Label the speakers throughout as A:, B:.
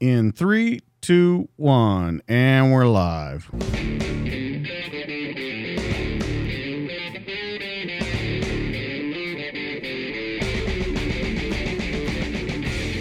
A: In three, two, one, and we're live.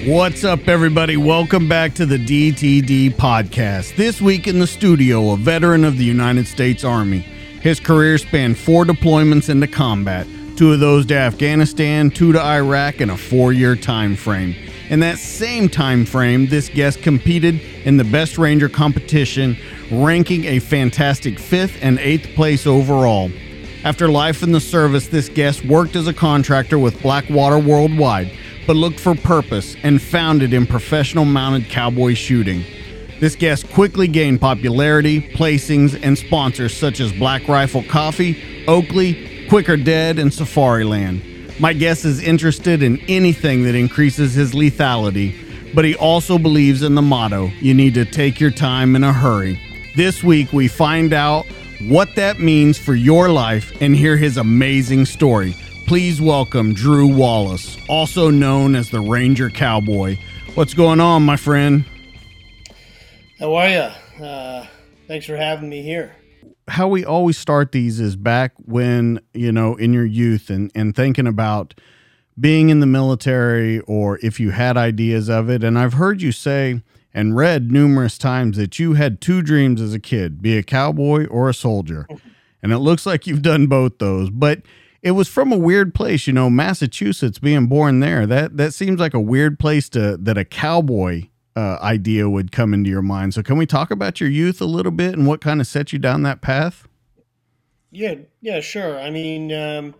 A: What's up, everybody? Welcome back to the DTD podcast. This week in the studio, a veteran of the United States Army. His career spanned four deployments into combat, two of those to Afghanistan, two to Iraq, in a four-year time frame. In that same time frame, this guest competed in the Best Ranger competition, ranking a fantastic fifth and eighth place overall. After life in the service, this guest worked as a contractor with Blackwater Worldwide but looked for purpose and found it in professional mounted cowboy shooting. This guest quickly gained popularity, placings, and sponsors such as Black Rifle Coffee, Oakley, Quicker Dead, and Safariland. My guest is interested in anything that increases his lethality, but he also believes in the motto you need to take your time in a hurry. This week, we find out what that means for your life and hear his amazing story please welcome Drew Wallace, also known as the Ranger Cowboy. What's going on, my friend?
B: How are you? Uh, thanks for having me here.
A: How we always start these is back when, you know, in your youth and, and thinking about being in the military or if you had ideas of it. And I've heard you say and read numerous times that you had two dreams as a kid be a cowboy or a soldier. Mm-hmm. And it looks like you've done both those. But it was from a weird place, you know, Massachusetts. Being born there, that that seems like a weird place to that a cowboy uh, idea would come into your mind. So, can we talk about your youth a little bit and what kind of set you down that path?
B: Yeah, yeah, sure. I mean, um,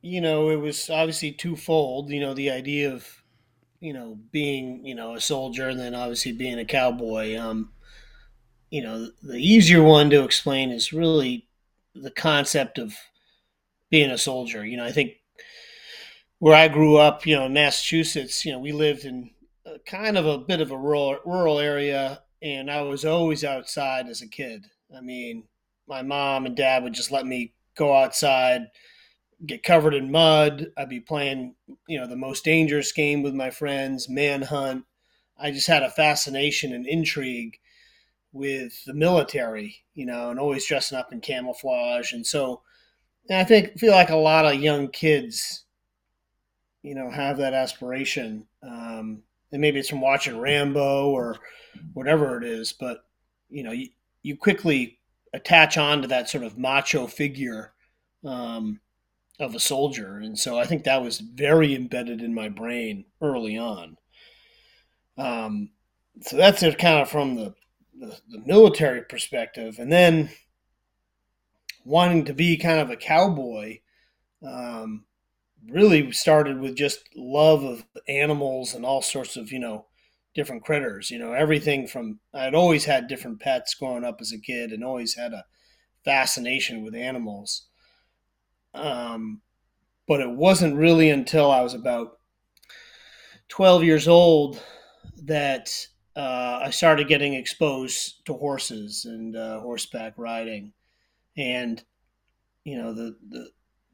B: you know, it was obviously twofold. You know, the idea of you know being you know a soldier and then obviously being a cowboy. Um, you know, the easier one to explain is really the concept of being a soldier. You know, I think where I grew up, you know, in Massachusetts, you know, we lived in kind of a bit of a rural rural area, and I was always outside as a kid. I mean, my mom and dad would just let me go outside, get covered in mud. I'd be playing, you know, the most dangerous game with my friends, manhunt. I just had a fascination and intrigue with the military, you know, and always dressing up in camouflage. And so and I think feel like a lot of young kids, you know, have that aspiration. Um, and maybe it's from watching Rambo or whatever it is, but you know, you, you quickly attach on to that sort of macho figure um, of a soldier, and so I think that was very embedded in my brain early on. Um, so that's it, kind of from the, the, the military perspective, and then wanting to be kind of a cowboy um, really started with just love of animals and all sorts of you know different critters you know everything from i'd always had different pets growing up as a kid and always had a fascination with animals. Um, but it wasn't really until i was about 12 years old that uh, i started getting exposed to horses and uh, horseback riding. And you know the, the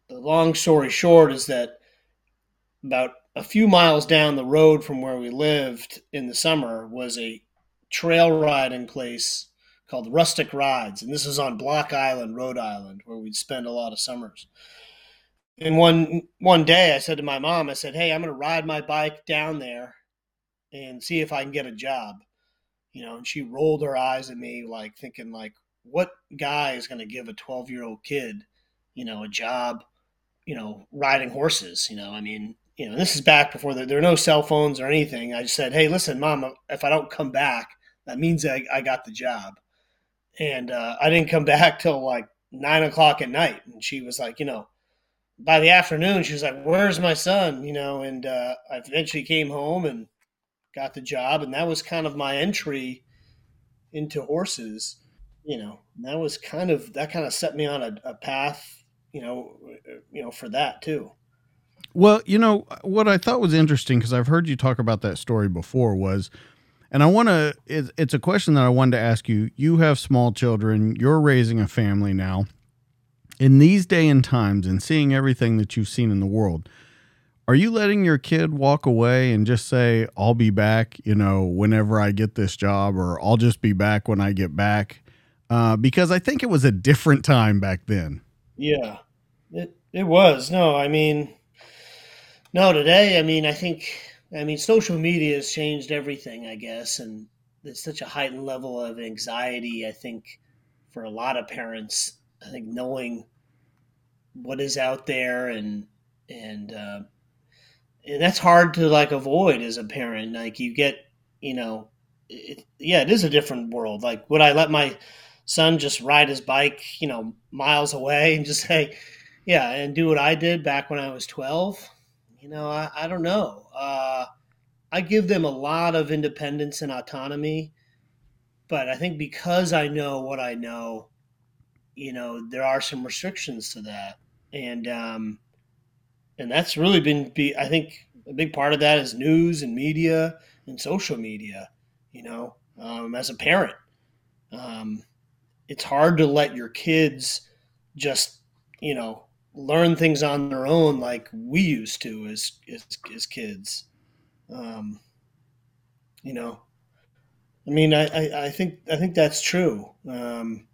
B: the long story short is that about a few miles down the road from where we lived in the summer was a trail riding place called Rustic Rides, and this is on Block Island, Rhode Island, where we'd spend a lot of summers. And one one day, I said to my mom, I said, "Hey, I'm going to ride my bike down there and see if I can get a job." You know, and she rolled her eyes at me, like thinking, like, what guy is going to give a 12 year old kid, you know, a job, you know, riding horses? You know, I mean, you know, this is back before the, there were no cell phones or anything. I just said, hey, listen, mom, if I don't come back, that means I, I got the job. And uh, I didn't come back till like nine o'clock at night. And she was like, you know, by the afternoon, she was like, "Where's my son?" You know, and uh, I eventually came home and got the job, and that was kind of my entry into horses. You know, that was kind of that kind of set me on a, a path. You know, you know, for that too.
A: Well, you know what I thought was interesting because I've heard you talk about that story before was, and I want to. It's, a question that I wanted to ask you. You have small children. You're raising a family now in these day and times and seeing everything that you've seen in the world, are you letting your kid walk away and just say, I'll be back, you know, whenever I get this job, or I'll just be back when I get back? Uh, because I think it was a different time back then.
B: Yeah, it, it was. No, I mean, no, today, I mean, I think, I mean, social media has changed everything, I guess. And there's such a heightened level of anxiety, I think, for a lot of parents I think knowing what is out there and and uh, and that's hard to like avoid as a parent. Like you get, you know, it, yeah, it is a different world. Like would I let my son just ride his bike, you know, miles away and just say, yeah, and do what I did back when I was twelve? You know, I, I don't know. Uh, I give them a lot of independence and autonomy, but I think because I know what I know, you know there are some restrictions to that, and um, and that's really been be I think a big part of that is news and media and social media. You know, um, as a parent, um, it's hard to let your kids just you know learn things on their own like we used to as as, as kids. Um, you know, I mean, I, I, I, think I think that's true. Um,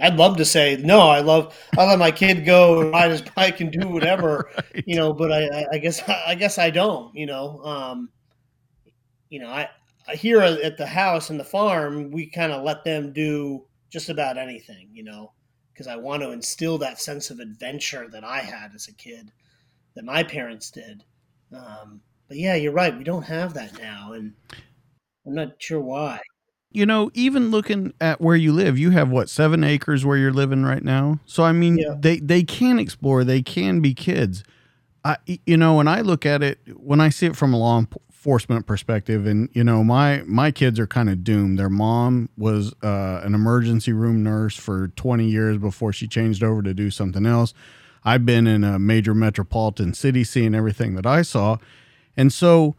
B: I'd love to say no. I love I let my kid go ride his bike and do whatever, right. you know. But I, I guess I guess I don't. You know, um, you know, I, I here at the house and the farm, we kind of let them do just about anything, you know, because I want to instill that sense of adventure that I had as a kid, that my parents did. Um, but yeah, you're right. We don't have that now, and I'm not sure why
A: you know, even looking at where you live, you have what seven acres where you're living right now. So I mean, yeah. they they can explore, they can be kids. I you know, when I look at it, when I see it from a law enforcement perspective, and you know, my my kids are kind of doomed. Their mom was uh, an emergency room nurse for 20 years before she changed over to do something else. I've been in a major metropolitan city, seeing everything that I saw, and so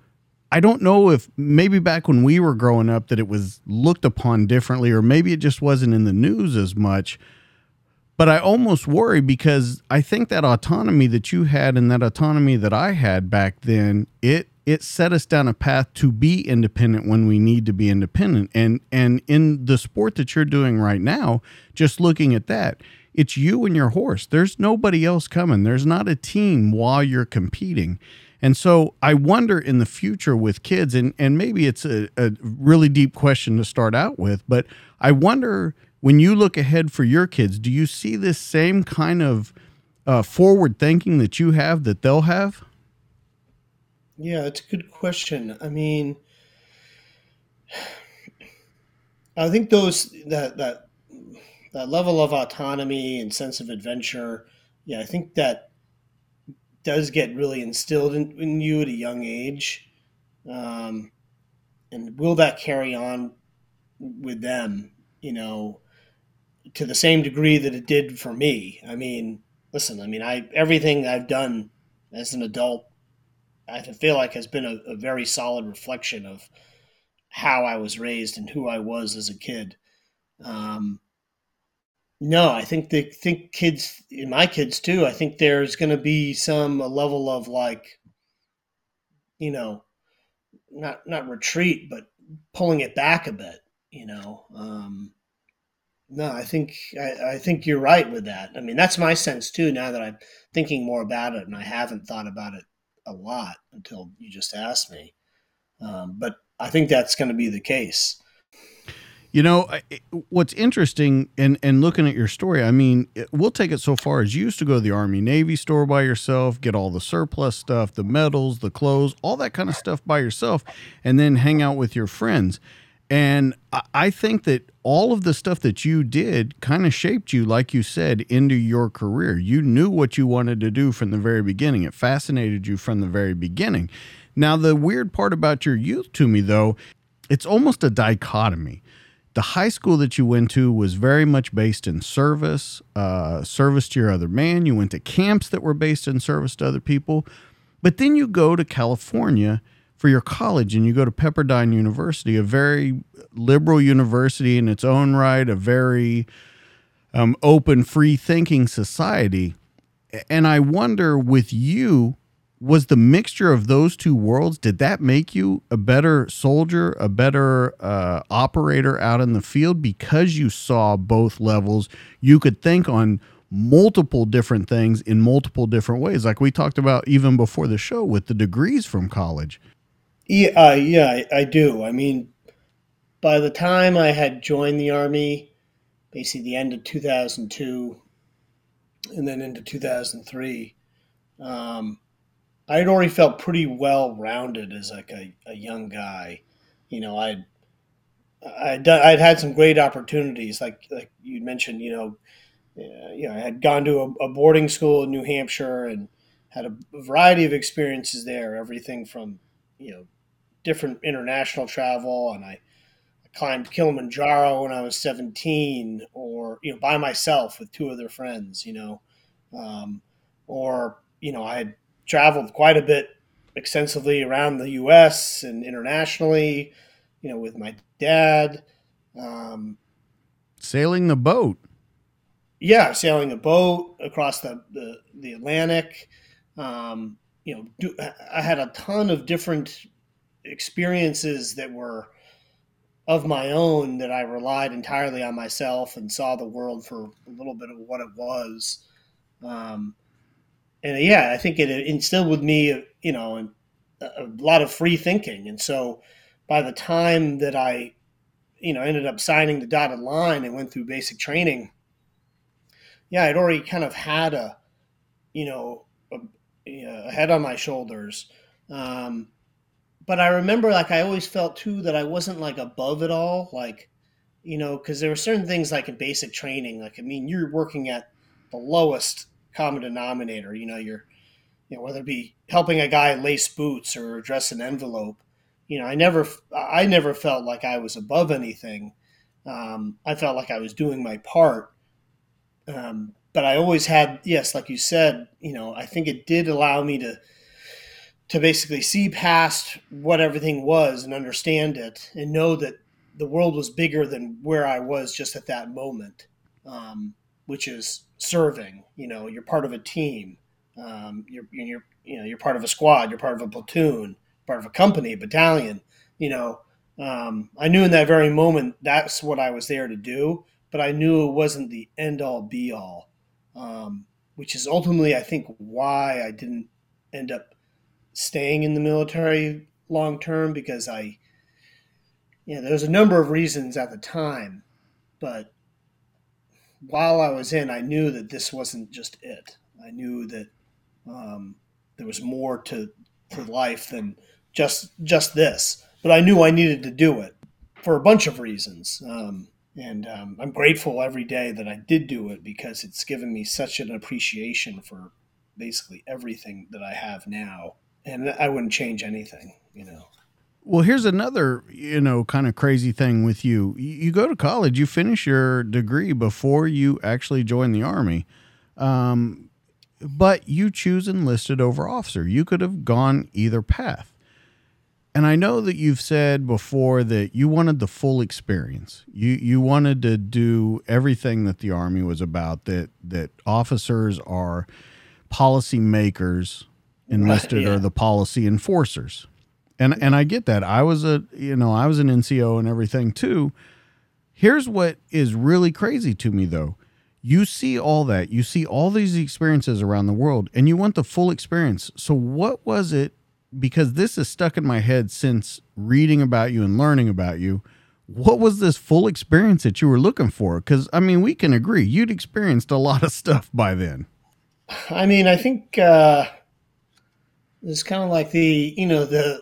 A: I don't know if maybe back when we were growing up that it was looked upon differently, or maybe it just wasn't in the news as much. But I almost worry because I think that autonomy that you had and that autonomy that I had back then, it it set us down a path to be independent when we need to be independent. And and in the sport that you're doing right now, just looking at that, it's you and your horse. There's nobody else coming. There's not a team while you're competing. And so I wonder in the future with kids, and, and maybe it's a, a really deep question to start out with, but I wonder when you look ahead for your kids, do you see this same kind of uh, forward thinking that you have that they'll have?
B: Yeah, it's a good question. I mean, I think those that that that level of autonomy and sense of adventure, yeah, I think that does get really instilled in, in you at a young age. Um, and will that carry on with them, you know, to the same degree that it did for me? I mean, listen, I mean, I everything I've done as an adult, I feel like has been a, a very solid reflection of how I was raised and who I was as a kid. Um, no, I think they think kids, in my kids too. I think there's going to be some a level of like, you know, not not retreat, but pulling it back a bit. You know, um, no, I think I, I think you're right with that. I mean, that's my sense too. Now that I'm thinking more about it, and I haven't thought about it a lot until you just asked me. Um, but I think that's going to be the case.
A: You know, what's interesting and and looking at your story, I mean, we'll take it so far as you used to go to the Army Navy store by yourself, get all the surplus stuff, the medals, the clothes, all that kind of stuff by yourself, and then hang out with your friends. And I think that all of the stuff that you did kind of shaped you, like you said, into your career. You knew what you wanted to do from the very beginning. It fascinated you from the very beginning. Now, the weird part about your youth to me, though, it's almost a dichotomy. The high school that you went to was very much based in service, uh, service to your other man. You went to camps that were based in service to other people. But then you go to California for your college and you go to Pepperdine University, a very liberal university in its own right, a very um, open, free thinking society. And I wonder with you, was the mixture of those two worlds, did that make you a better soldier, a better uh, operator out in the field because you saw both levels? You could think on multiple different things in multiple different ways, like we talked about even before the show with the degrees from college.
B: Yeah, uh, yeah, I, I do. I mean, by the time I had joined the army, basically the end of 2002, and then into 2003, um, I had already felt pretty well rounded as like a, a young guy. You know, I'd I'd, done, I'd had some great opportunities, like like you mentioned. You know, you know, I had gone to a, a boarding school in New Hampshire and had a variety of experiences there. Everything from you know different international travel, and I, I climbed Kilimanjaro when I was 17, or you know by myself with two other friends, you know, um, or you know I had traveled quite a bit extensively around the U.S. and internationally, you know, with my dad. Um,
A: Sailing the boat.
B: Yeah, sailing a boat across the the, the Atlantic. Um, you know, do, I had a ton of different experiences that were of my own that I relied entirely on myself and saw the world for a little bit of what it was. Um, and yeah, I think it instilled with me, you know, a, a lot of free thinking. And so by the time that I, you know, ended up signing the dotted line and went through basic training, yeah, I'd already kind of had a, you know, a, a head on my shoulders. Um, but I remember like I always felt too that I wasn't like above it all, like you know, because there were certain things like in basic training, like I mean, you're working at the lowest common denominator. You know, you're you know whether it be helping a guy lace boots or address an envelope. You know, I never I never felt like I was above anything. Um, I felt like I was doing my part. Um, but I always had, yes, like you said, you know, I think it did allow me to to basically see past what everything was and understand it and know that the world was bigger than where I was just at that moment, um, which is serving. You know, you're part of a team. Um, you're, you're, you know, you're part of a squad. You're part of a platoon. Part of a company, battalion. You know, um, I knew in that very moment that's what I was there to do, but I knew it wasn't the end all be all, um, which is ultimately, I think, why I didn't end up staying in the military long term because I, you know, there was a number of reasons at the time, but while I was in, I knew that this wasn't just it. I knew that um, there was more to to life than just just this. But I knew I needed to do it for a bunch of reasons. Um, and um, I'm grateful every day that I did do it because it's given me such an appreciation for basically everything that I have now and I wouldn't change anything, you know.
A: Well, here's another, you know, kind of crazy thing with you. You go to college, you finish your degree before you actually join the army, um, but you choose enlisted over officer. You could have gone either path. And I know that you've said before that you wanted the full experience. You you wanted to do everything that the army was about. That that officers are policy makers enlisted yeah. are the policy enforcers. And and I get that. I was a you know, I was an NCO and everything too. Here's what is really crazy to me though. You see all that. You see all these experiences around the world and you want the full experience. So what was it because this is stuck in my head since reading about you and learning about you. What was this full experience that you were looking for? Because, I mean, we can agree you'd experienced a lot of stuff by then.
B: I mean, I think uh, it's kind of like the you know the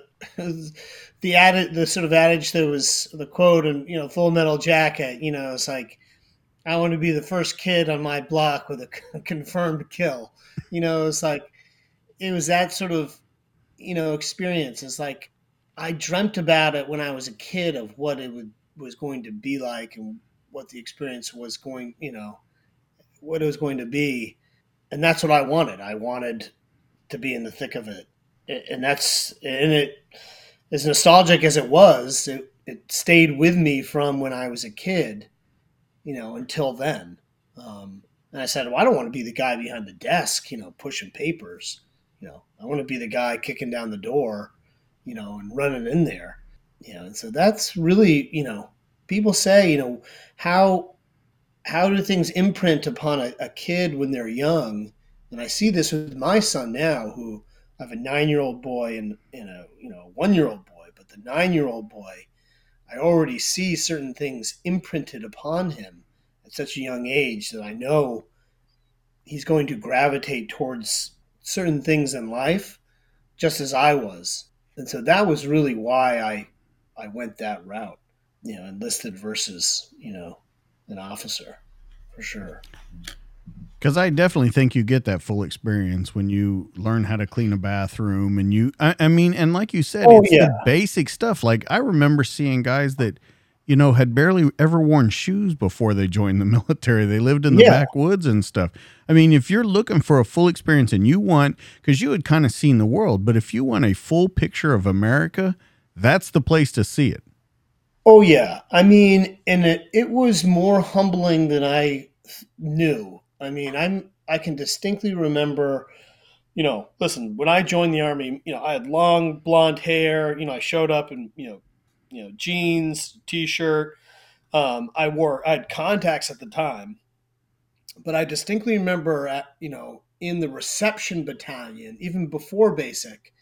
B: the added the sort of adage that was the quote and you know Full Metal Jacket. You know, it's like I want to be the first kid on my block with a confirmed kill. You know, it's like it was that sort of you know experience. It's like I dreamt about it when I was a kid of what it would, was going to be like and what the experience was going, you know, what it was going to be. And that's what I wanted. I wanted to be in the thick of it. And that's, and it, as nostalgic as it was, it, it stayed with me from when I was a kid, you know, until then. Um, and I said, well, I don't want to be the guy behind the desk, you know, pushing papers. You know, I want to be the guy kicking down the door, you know, and running in there. You know, and so that's really, you know, people say, you know, how how do things imprint upon a, a kid when they're young? And I see this with my son now, who I have a nine-year-old boy and, and a you know one-year-old boy, but the nine-year-old boy, I already see certain things imprinted upon him at such a young age that I know he's going to gravitate towards certain things in life, just as I was. And so that was really why I I went that route you know, enlisted versus, you know, an officer for sure.
A: Because I definitely think you get that full experience when you learn how to clean a bathroom, and you, I, I mean, and like you said, oh, it's yeah. the basic stuff. Like I remember seeing guys that, you know, had barely ever worn shoes before they joined the military. They lived in the yeah. backwoods and stuff. I mean, if you're looking for a full experience and you want, because you had kind of seen the world, but if you want a full picture of America, that's the place to see it.
B: Oh yeah, I mean, and it it was more humbling than I knew. I mean, I'm I can distinctly remember, you know, listen, when I joined the army, you know, I had long blonde hair. You know, I showed up in you know, you know, jeans, t-shirt. Um, I wore I had contacts at the time, but I distinctly remember at you know in the reception battalion, even before basic,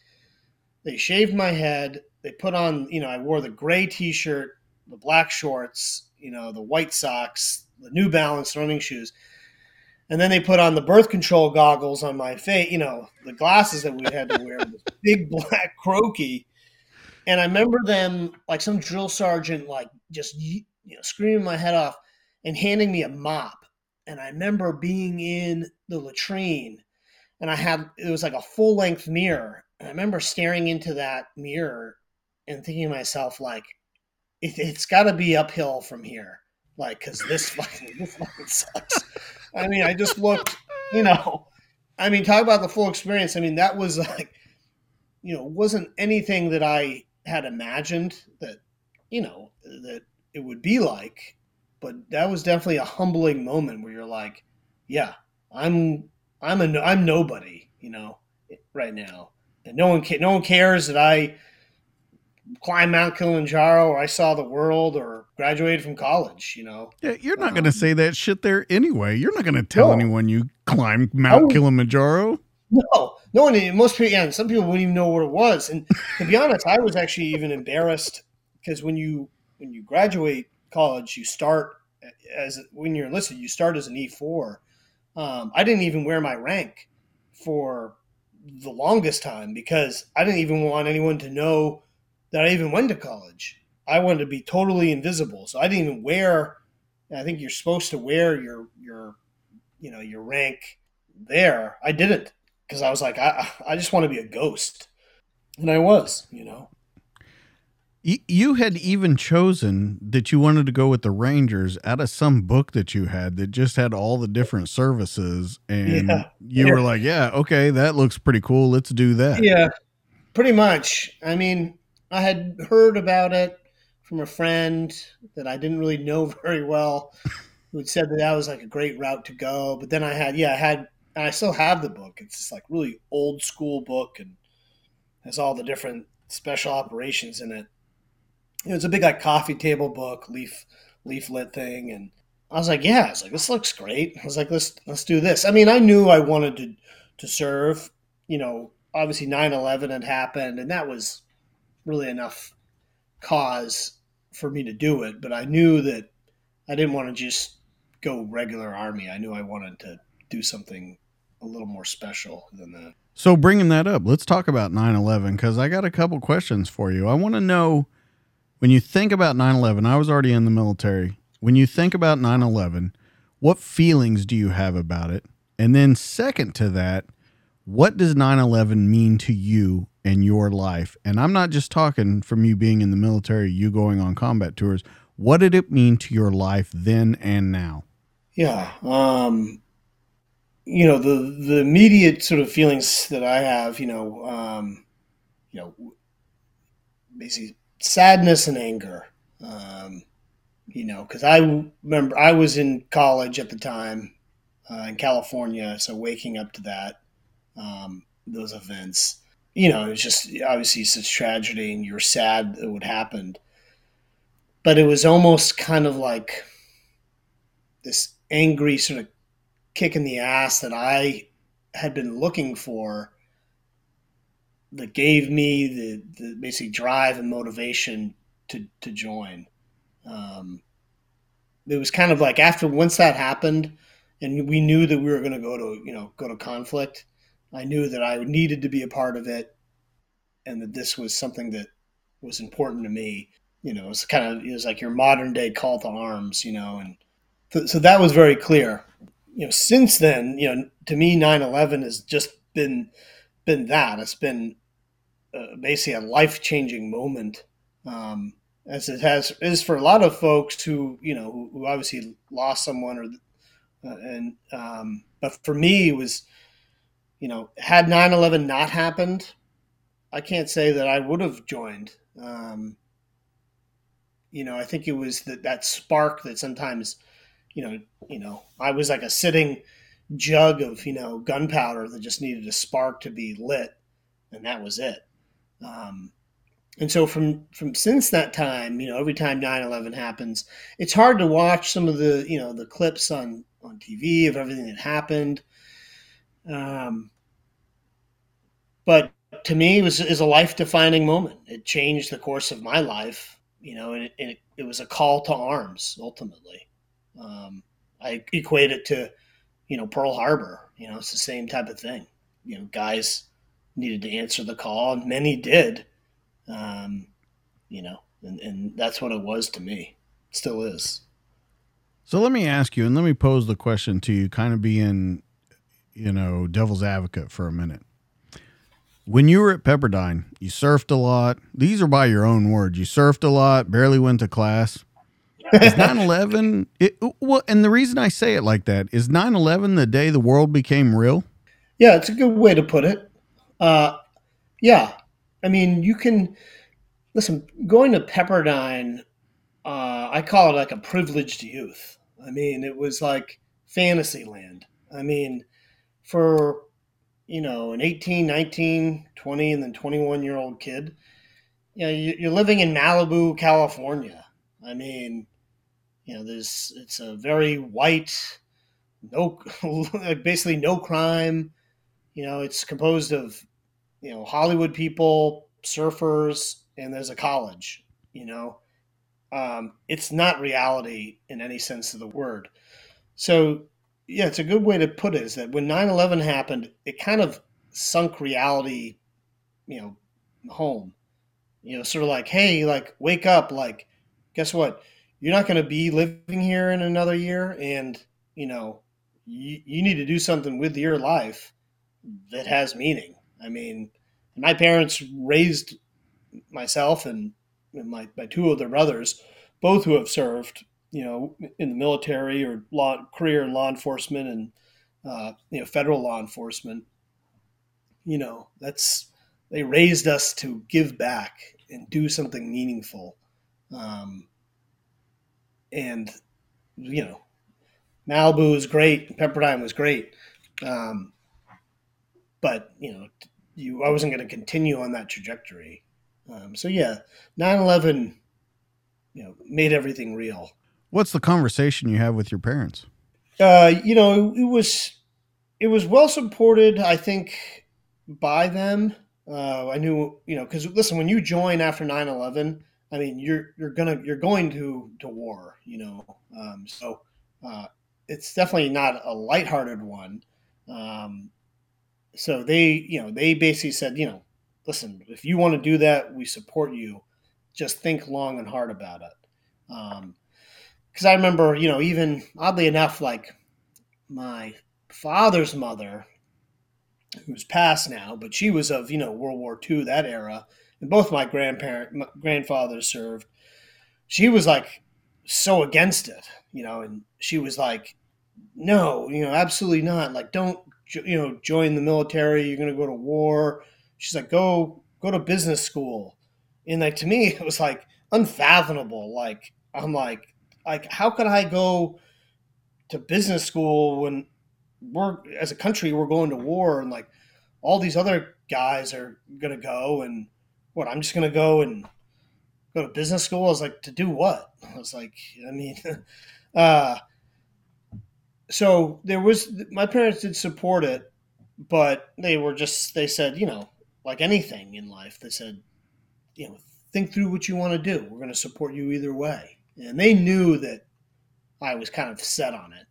B: they shaved my head they put on, you know, I wore the gray T-shirt, the black shorts, you know, the white socks, the New Balance running shoes, and then they put on the birth control goggles on my face, you know, the glasses that we had to wear, this big black croaky. And I remember them like some drill sergeant, like just you know, screaming my head off and handing me a mop. And I remember being in the latrine, and I had it was like a full length mirror. And I remember staring into that mirror and thinking to myself like, it, has got to be uphill from here, like because this fucking this fucking sucks. I mean, I just looked, you know, I mean, talk about the full experience. I mean, that was like, you know, wasn't anything that I had imagined that, you know, that it would be like, but that was definitely a humbling moment where you're like, yeah, I'm, I'm a, I'm nobody, you know, right now, and no one, ca- no one cares that I climb Mount Kilimanjaro or I saw the world or graduated from college, you know.
A: Yeah, you're not um, going to say that shit there anyway. You're not going to tell no. anyone you climbed Mount Kilimanjaro.
B: No, no one. Most people, yeah, some people wouldn't even know what it was. And to be honest, I was actually even embarrassed because when you when you graduate college, you start as when you're enlisted, you start as an E four. Um, I didn't even wear my rank for the longest time because I didn't even want anyone to know that I even went to college. I wanted to be totally invisible, so I didn't even wear. I think you're supposed to wear your your you know your rank there. I didn't because I was like I I just want to be a ghost, and I was you know.
A: You had even chosen that you wanted to go with the Rangers out of some book that you had that just had all the different services, and yeah. you yeah. were like, "Yeah, okay, that looks pretty cool. Let's do that."
B: Yeah, pretty much. I mean, I had heard about it from a friend that I didn't really know very well, who had said that that was like a great route to go. But then I had, yeah, I had, and I still have the book. It's just like really old school book and has all the different special operations in it. It was a big like coffee table book, leaf leaflet thing, and I was like, yeah, I was like, this looks great. I was like, let's let's do this. I mean, I knew I wanted to to serve. You know, obviously 9-11 had happened, and that was really enough cause for me to do it. But I knew that I didn't want to just go regular army. I knew I wanted to do something a little more special than that.
A: So, bringing that up, let's talk about 9 11 because I got a couple questions for you. I want to know when you think about 9 11, I was already in the military. When you think about 9 11, what feelings do you have about it? And then, second to that, what does 9 11 mean to you and your life? And I'm not just talking from you being in the military, you going on combat tours. What did it mean to your life then and now?
B: Yeah. Um, you know the the immediate sort of feelings that I have, you know, um, you know, basically sadness and anger. Um, you know, because I remember I was in college at the time uh, in California, so waking up to that, um, those events, you know, it was just obviously such tragedy, and you're sad that it happened. But it was almost kind of like this angry sort of kick in the ass that I had been looking for that gave me the, the basically drive and motivation to, to join. Um, it was kind of like after once that happened and we knew that we were going to go to, you know, go to conflict. I knew that I needed to be a part of it and that this was something that was important to me. You know, it's kind of, it was like your modern day call to arms, you know, and th- so that was very clear you know, since then, you know, to me, 9/11 has just been been that. It's been uh, basically a life changing moment, um, as it has is for a lot of folks who you know who, who obviously lost someone or uh, and um, but for me it was you know had 9-11 not happened i can't say that i would have joined um, you know i think it was that that spark that sometimes you know, you know, I was like a sitting jug of you know gunpowder that just needed a spark to be lit, and that was it. Um, and so from from since that time, you know, every time 9/11 happens, it's hard to watch some of the you know the clips on on TV of everything that happened. Um, but to me, it was is a life defining moment. It changed the course of my life, you know, and it, it, it was a call to arms ultimately. Um, I equate it to, you know, Pearl Harbor. You know, it's the same type of thing. You know, guys needed to answer the call, and many did. Um, you know, and, and that's what it was to me. It still is.
A: So let me ask you, and let me pose the question to you, kind of being, you know, devil's advocate for a minute. When you were at Pepperdine, you surfed a lot. These are by your own words. You surfed a lot, barely went to class. Is 9/11 well and the reason I say it like that is 9/11 the day the world became real?
B: Yeah, it's a good way to put it. Uh, yeah. I mean, you can listen, going to Pepperdine uh, I call it like a privileged youth. I mean, it was like fantasy land. I mean, for you know, an 18, 19, 20 and then 21 year old kid, you know, you're living in Malibu, California. I mean, you know, there's it's a very white, no, like basically no crime. You know, it's composed of you know Hollywood people, surfers, and there's a college. You know, um, it's not reality in any sense of the word. So yeah, it's a good way to put it is that when 9-11 happened, it kind of sunk reality, you know, home. You know, sort of like, hey, like wake up, like, guess what? you're not going to be living here in another year and you know you, you need to do something with your life that has meaning i mean my parents raised myself and my, my two other brothers both who have served you know in the military or law career in law enforcement and uh, you know federal law enforcement you know that's they raised us to give back and do something meaningful um, and you know, Malibu was great, Pepperdine was great, um, but you know, you I wasn't going to continue on that trajectory. Um, so yeah, 9/11, you know, made everything real.
A: What's the conversation you have with your parents?
B: Uh, you know, it was it was well supported, I think, by them. Uh, I knew, you know, because listen, when you join after 9/11, I mean, you're you're gonna you're going to to war, you know. Um, so uh, it's definitely not a lighthearted one. Um, so they, you know, they basically said, you know, listen, if you want to do that, we support you. Just think long and hard about it. Um, because I remember, you know, even oddly enough, like my father's mother, who's passed now, but she was of you know World War II that era, and both my grandparent my grandfathers served. She was like so against it, you know, and she was like, "No, you know, absolutely not. Like, don't you know join the military. You're going to go to war." She's like, "Go go to business school," and like to me, it was like unfathomable. Like I'm like, like how could I go to business school when we're as a country we're going to war and like all these other guys are gonna go and what I'm just gonna go and go to business school. I was like, to do what? I was like, I mean, uh, so there was my parents did support it, but they were just they said, you know, like anything in life, they said, you know, think through what you want to do. We're going to support you either way, and they knew that I was kind of set on it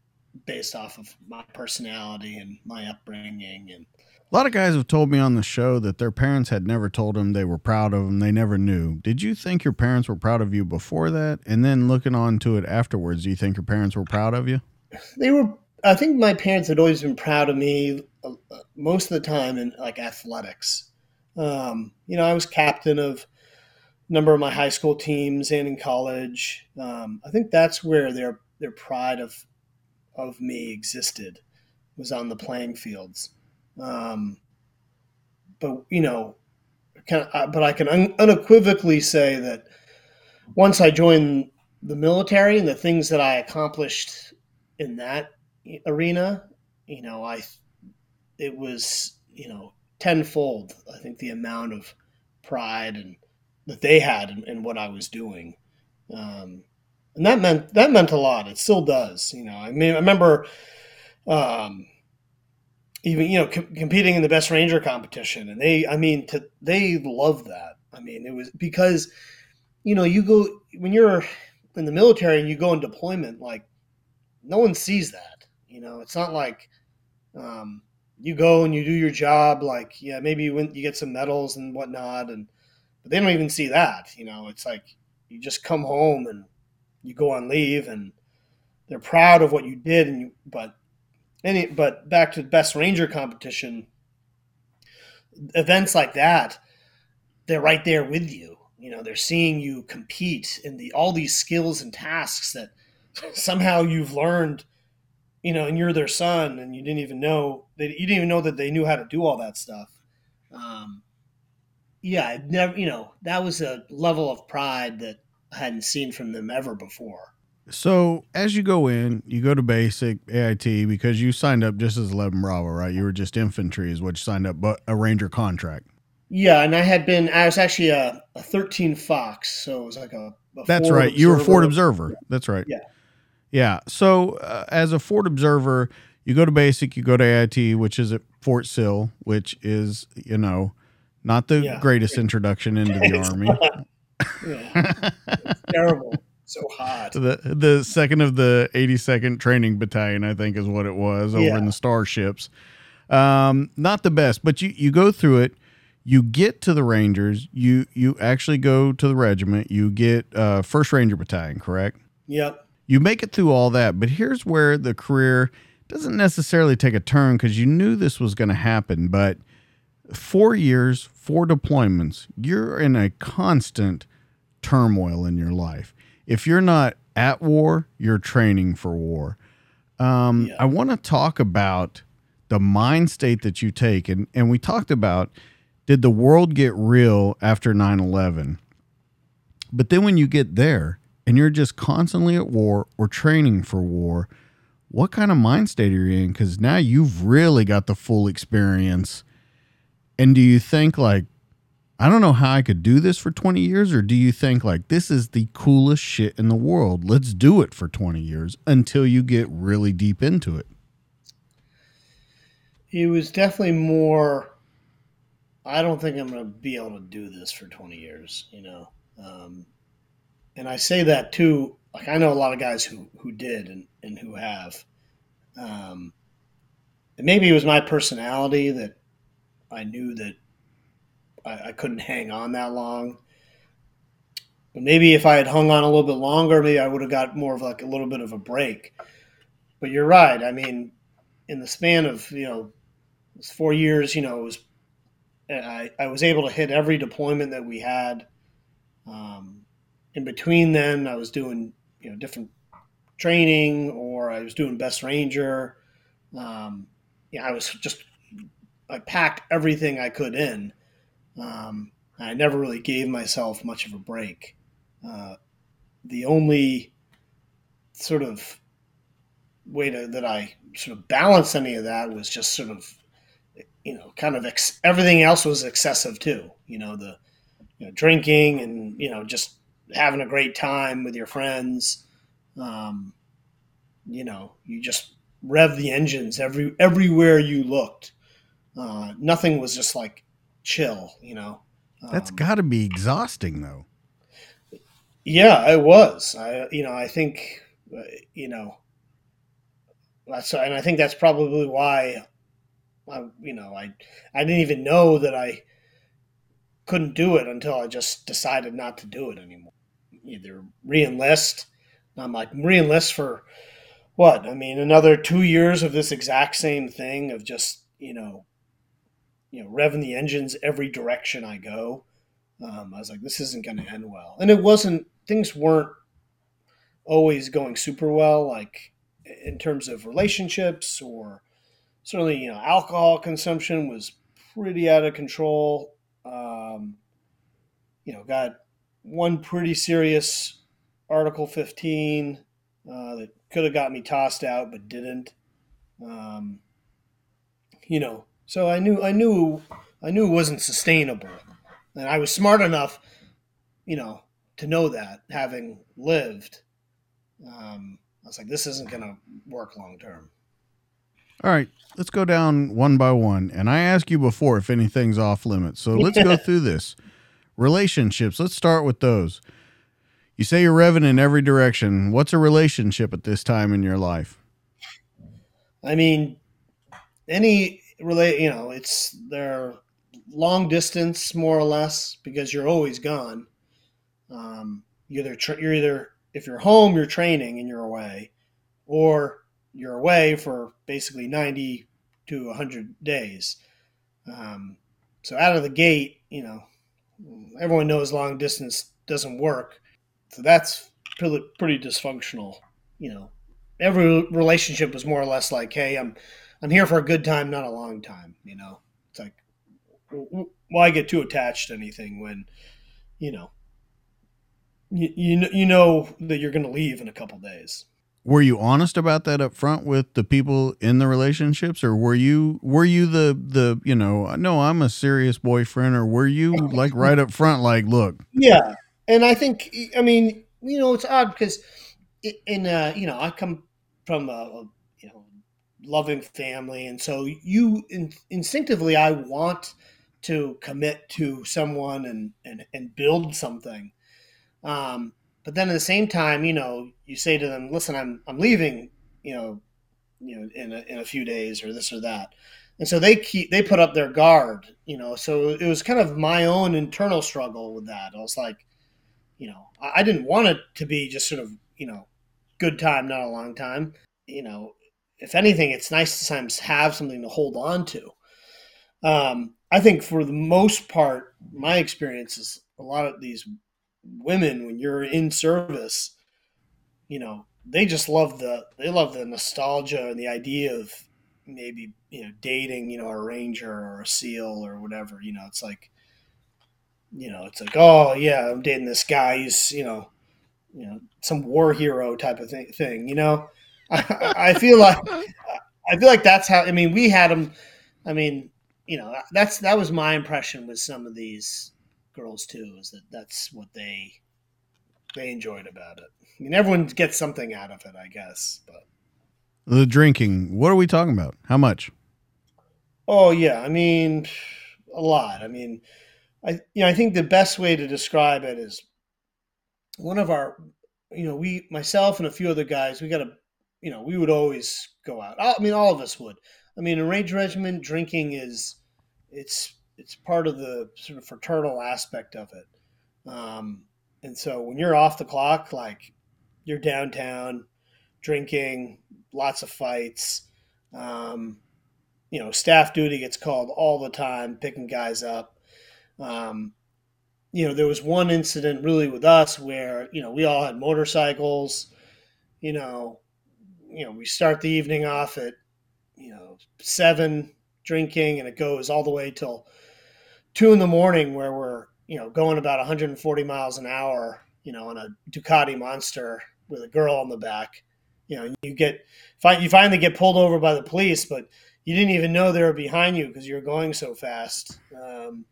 B: based off of my personality and my upbringing and
A: a lot of guys have told me on the show that their parents had never told them they were proud of them. They never knew. Did you think your parents were proud of you before that? And then looking on to it afterwards, do you think your parents were proud of you?
B: They were. I think my parents had always been proud of me uh, most of the time in like athletics. Um, you know, I was captain of number of my high school teams and in college. Um, I think that's where their their pride of of me existed was on the playing fields. Um, but you know, can, uh, but I can un- unequivocally say that once I joined the military and the things that I accomplished in that arena, you know, I it was you know tenfold. I think the amount of pride and that they had in what I was doing. Um, and that meant that meant a lot. It still does. You know, I mean, I remember um, even you know com- competing in the best ranger competition, and they, I mean, to, they love that. I mean, it was because you know you go when you're in the military and you go in deployment, like no one sees that. You know, it's not like um, you go and you do your job. Like, yeah, maybe you you get some medals and whatnot, and but they don't even see that. You know, it's like you just come home and you go on leave, and they're proud of what you did, and you, but any but back to the best ranger competition events like that they're right there with you you know they're seeing you compete in the all these skills and tasks that somehow you've learned you know and you're their son and you didn't even know they, you didn't even know that they knew how to do all that stuff um, yeah it never you know that was a level of pride that i hadn't seen from them ever before
A: so as you go in, you go to basic AIT because you signed up just as 11 Bravo, right? You were just infantry, is what you signed up, but a Ranger contract.
B: Yeah, and I had been. I was actually a, a 13 Fox, so it was like a.
A: a That's right. Observer. You were Forward Observer. That's right.
B: Yeah.
A: Yeah. So uh, as a Forward Observer, you go to basic, you go to AIT, which is at Fort Sill, which is you know not the yeah. greatest introduction into the army.
B: yeah. It's terrible so hot.
A: The the second of the 82nd Training Battalion, I think, is what it was over yeah. in the Starships. Um, not the best, but you you go through it. You get to the Rangers. You you actually go to the regiment. You get uh, First Ranger Battalion, correct?
B: Yep.
A: You make it through all that, but here's where the career doesn't necessarily take a turn because you knew this was going to happen. But four years, four deployments, you're in a constant turmoil in your life if you're not at war, you're training for war. Um, yeah. I want to talk about the mind state that you take. And, and we talked about did the world get real after 9 11? But then when you get there and you're just constantly at war or training for war, what kind of mind state are you in? Because now you've really got the full experience. And do you think, like, I don't know how I could do this for 20 years, or do you think like this is the coolest shit in the world? Let's do it for 20 years until you get really deep into it.
B: It was definitely more. I don't think I'm going to be able to do this for 20 years, you know. Um, and I say that too. Like I know a lot of guys who who did and and who have. Um, and maybe it was my personality that I knew that I, I couldn't hang on that long. But maybe if I had hung on a little bit longer, maybe I would have got more of like a little bit of a break. But you're right. I mean, in the span of you know four years, you know, it was I, I was able to hit every deployment that we had. Um, in between then, I was doing you know different training, or I was doing Best Ranger. Um, yeah, I was just I packed everything I could in. Um, I never really gave myself much of a break. Uh, the only sort of way to, that I sort of balanced any of that was just sort of, you know, kind of ex- everything else was excessive too. You know, the you know, drinking and you know just having a great time with your friends. Um, you know, you just rev the engines every everywhere you looked. Uh, nothing was just like chill. You know,
A: That's got to be exhausting though.
B: Yeah, it was. I, you know, I think, uh, you know, that's, and I think that's probably why, I, you know, I, I didn't even know that I couldn't do it until I just decided not to do it anymore. Either reenlist. I'm like reenlist for what? I mean, another two years of this exact same thing of just you know, you know, revving the engines every direction I go. Um, I was like, this isn't going to end well, and it wasn't things weren't always going super well, like in terms of relationships or certainly, you know, alcohol consumption was pretty out of control. Um, you know, got one pretty serious Article 15 uh, that could have got me tossed out, but didn't. Um, you know, so I knew, I knew, I knew it wasn't sustainable, and I was smart enough, you know, to know that having lived, um, I was like, this isn't going to work long term.
A: All right, let's go down one by one. And I asked you before if anything's off limits. So let's go through this. Relationships, let's start with those. You say you're revving in every direction. What's a relationship at this time in your life?
B: I mean, any relate, you know, it's they're long distance more or less because you're always gone. Um, you're either tra- you're either if you're home, you're training and you're away, or you're away for basically 90 to 100 days. Um, so out of the gate, you know, everyone knows long distance doesn't work. So that's pretty, pretty dysfunctional. You know, every relationship was more or less like, hey, I'm I'm here for a good time, not a long time. You know, it's like why get too attached to anything when, you know, you, you, you know that you're going to leave in a couple days.
A: Were you honest about that up front with the people in the relationships, or were you were you the the you know no I'm a serious boyfriend, or were you like right up front like look
B: yeah, and I think I mean you know it's odd because in uh, you know I come from a, a you know loving family, and so you in, instinctively I want to commit to someone and and, and build something um, but then at the same time, you know, you say to them, "Listen, I'm I'm leaving," you know, you know, in a, in a few days or this or that, and so they keep they put up their guard, you know. So it was kind of my own internal struggle with that. I was like, you know, I, I didn't want it to be just sort of you know, good time, not a long time. You know, if anything, it's nice to sometimes have something to hold on to. Um, I think for the most part, my experience is a lot of these women when you're in service, you know, they just love the they love the nostalgia and the idea of maybe you know dating you know a ranger or a seal or whatever you know it's like you know it's like oh yeah i'm dating this guy he's you know you know some war hero type of thing, thing you know I, I feel like i feel like that's how i mean we had them. i mean you know that's that was my impression with some of these girls too is that that's what they they enjoyed about it. I mean, everyone gets something out of it, I guess. But
A: the drinking, what are we talking about? How much?
B: Oh yeah, I mean, a lot. I mean, I you know I think the best way to describe it is one of our, you know, we myself and a few other guys, we got a, you know, we would always go out. I mean, all of us would. I mean, in Ranger Regiment, drinking is it's it's part of the sort of fraternal aspect of it. Um, and so when you're off the clock, like you're downtown drinking, lots of fights. Um, you know, staff duty gets called all the time, picking guys up. Um, you know, there was one incident really with us where, you know, we all had motorcycles, you know, you know, we start the evening off at, you know, seven drinking and it goes all the way till two in the morning where we're, you know, going about 140 miles an hour, you know, on a Ducati monster with a girl on the back. You know, you get, you finally get pulled over by the police, but you didn't even know they were behind you because you were going so fast. Um,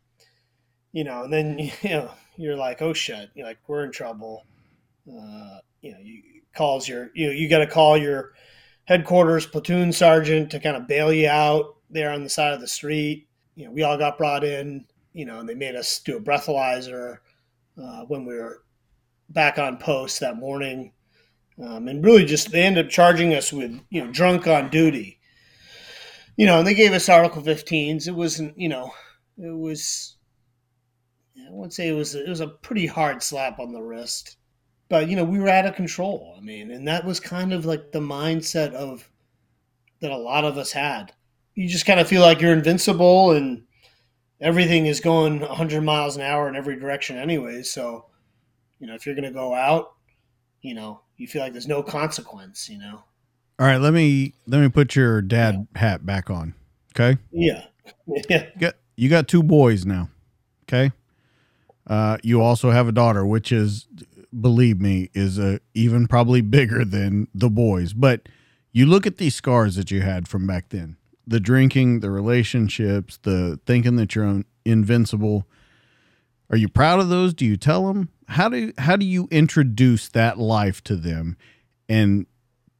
B: you know, and then you know you're like, oh shit, you're like we're in trouble. Uh, you know, you calls your you know you got to call your headquarters platoon sergeant to kind of bail you out there on the side of the street. You know, we all got brought in. You know, and they made us do a breathalyzer uh, when we were back on post that morning. Um, and really, just they ended up charging us with you know drunk on duty. You know, and they gave us Article 15s. It wasn't you know, it was I wouldn't say it was it was a pretty hard slap on the wrist, but you know we were out of control. I mean, and that was kind of like the mindset of that a lot of us had. You just kind of feel like you're invincible and everything is going 100 miles an hour in every direction anyway. So, you know, if you're going to go out, you know, you feel like there's no consequence. You know.
A: All right, let me let me put your dad yeah. hat back on. Okay.
B: Yeah. Yeah.
A: You got you got two boys now. Okay. Uh, you also have a daughter, which is, believe me, is a, even probably bigger than the boys. But you look at these scars that you had from back then the drinking, the relationships, the thinking that you're invincible. Are you proud of those? Do you tell them? How do how do you introduce that life to them and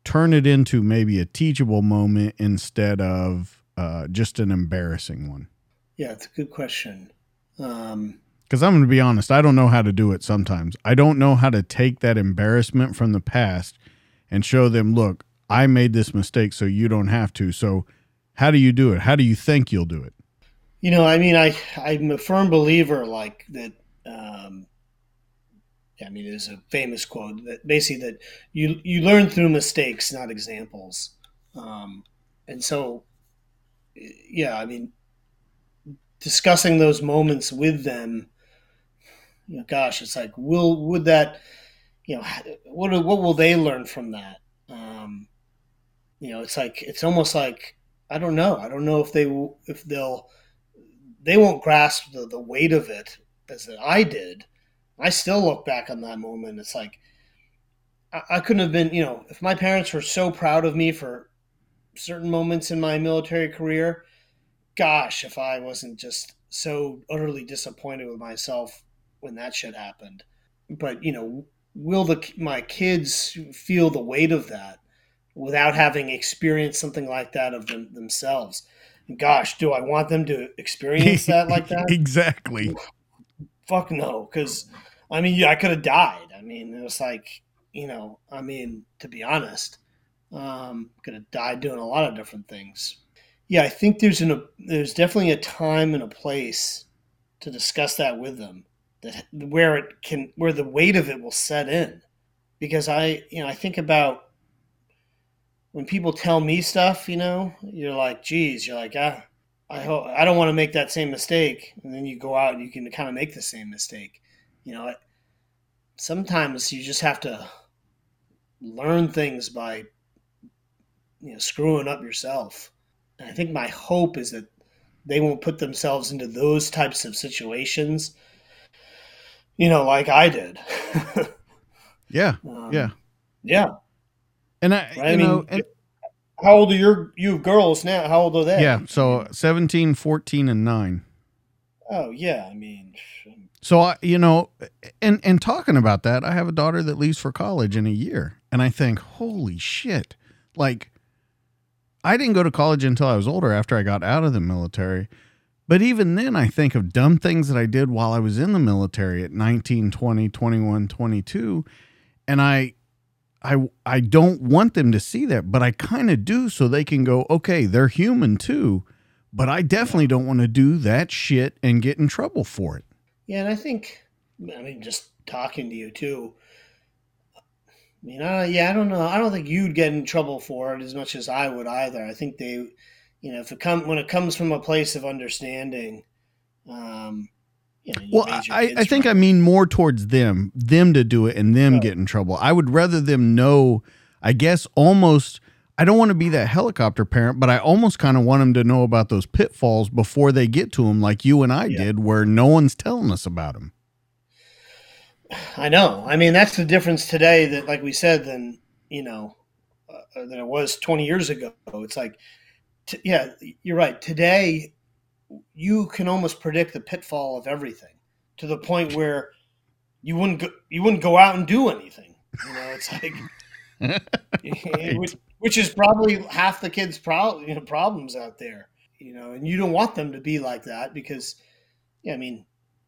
A: turn it into maybe a teachable moment instead of uh, just an embarrassing one?
B: Yeah, it's a good question. Um,
A: because I'm going to be honest, I don't know how to do it sometimes. I don't know how to take that embarrassment from the past and show them, look, I made this mistake, so you don't have to. So, how do you do it? How do you think you'll do it?
B: You know, I mean, I I'm a firm believer like that. Um, I mean, there's a famous quote that basically that you you learn through mistakes, not examples. Um, and so, yeah, I mean, discussing those moments with them you know, gosh, it's like, will would that, you know, what what will they learn from that? Um, you know, it's like it's almost like I don't know. I don't know if they if they'll they won't grasp the, the weight of it as that I did. I still look back on that moment. It's like I, I couldn't have been. You know, if my parents were so proud of me for certain moments in my military career, gosh, if I wasn't just so utterly disappointed with myself when that shit happened. But you know, will the my kids feel the weight of that without having experienced something like that of them, themselves? Gosh, do I want them to experience that like that?
A: exactly.
B: Fuck no, because I mean, I could have died. I mean, it was like you know, I mean, to be honest, um, could have died doing a lot of different things. Yeah, I think there's an a, there's definitely a time and a place to discuss that with them that where it can where the weight of it will set in. Because i you know i think about when people tell me stuff you know you're like geez you're like ah i hope i don't want to make that same mistake. And then you go out and you can kind of make the same mistake. You know sometimes you just have to learn things by you know screwing up yourself. And i think my hope is that they won't put themselves into those types of situations you know, like I did.
A: yeah. Um, yeah.
B: Yeah.
A: And I? I mean, know, and,
B: how old are your you girls now? How old are they?
A: Yeah. So 17, 14, and nine.
B: Oh yeah. I mean,
A: so I, you know, and, and talking about that, I have a daughter that leaves for college in a year and I think, holy shit. Like I didn't go to college until I was older after I got out of the military. But even then, I think of dumb things that I did while I was in the military at 19, 20, 21, 22. And I, I, I don't want them to see that, but I kind of do so they can go, okay, they're human too. but I definitely don't want to do that shit and get in trouble for it.
B: Yeah, and I think, I mean, just talking to you too. I mean, yeah, I don't know. I don't think you'd get in trouble for it as much as I would either. I think they, you know, if it come when it comes from a place of understanding, um, you know, you
A: Well, I, I think
B: right.
A: I mean more towards them, them to do it and them
B: Right.
A: get in trouble. I would rather them know, I guess, almost. I don't want to be that helicopter parent, but I almost kind of want them to know about those pitfalls before they get to them, like you and I
B: Yeah.
A: did, where no one's telling us about them.
B: I know. I mean, that's the difference today that, like we said, than you know, uh, than it was 20 years ago. It's like, t- yeah, you're right. Today, you can almost predict the pitfall of everything to the point where you wouldn't go, you wouldn't go out and do anything. You know, it's like, which, which is probably half the kids' pro- you know, problems out there. You know, and you don't want them to be like that because, yeah, I mean,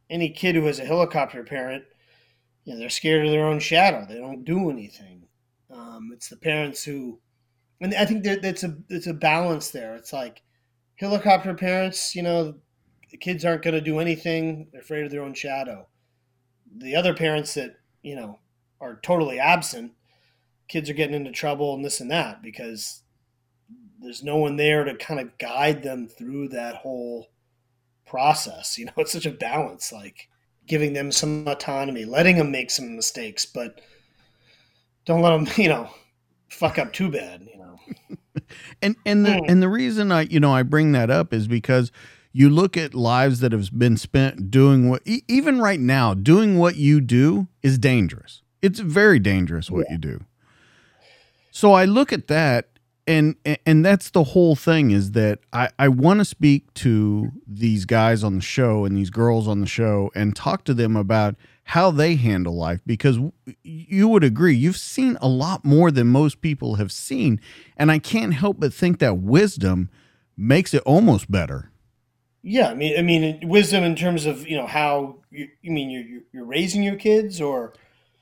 B: any kid who has a helicopter parent you know, they're scared of their own shadow. They don't do anything. Um, it's the parents who, and I think that that's a it's a balance there. It's like helicopter parents, you know, the kids aren't going to do anything. They're afraid of their own shadow. The other parents that you know are totally absent, kids are getting into trouble and this and that because there's no one there to kind of guide them through that whole process. You know, it's such a balance. Like giving them some autonomy, letting them make some mistakes, but don't let them, you know, fuck up too bad. You know,
A: And and the
B: Mm.
A: and the reason I you know I bring that up is because you look at lives that have been spent doing what e- even right now doing what you do is dangerous. It's very dangerous what you do. So I look at that and and that's the whole thing is that I I want to speak to these guys on the show and these girls on the show and talk to them about how they handle life because you would agree you've seen a lot more than most people have seen and I can't help but think that wisdom makes it almost better.
B: yeah. I mean, I mean, wisdom in terms of you know how you, you mean you're you're raising your kids or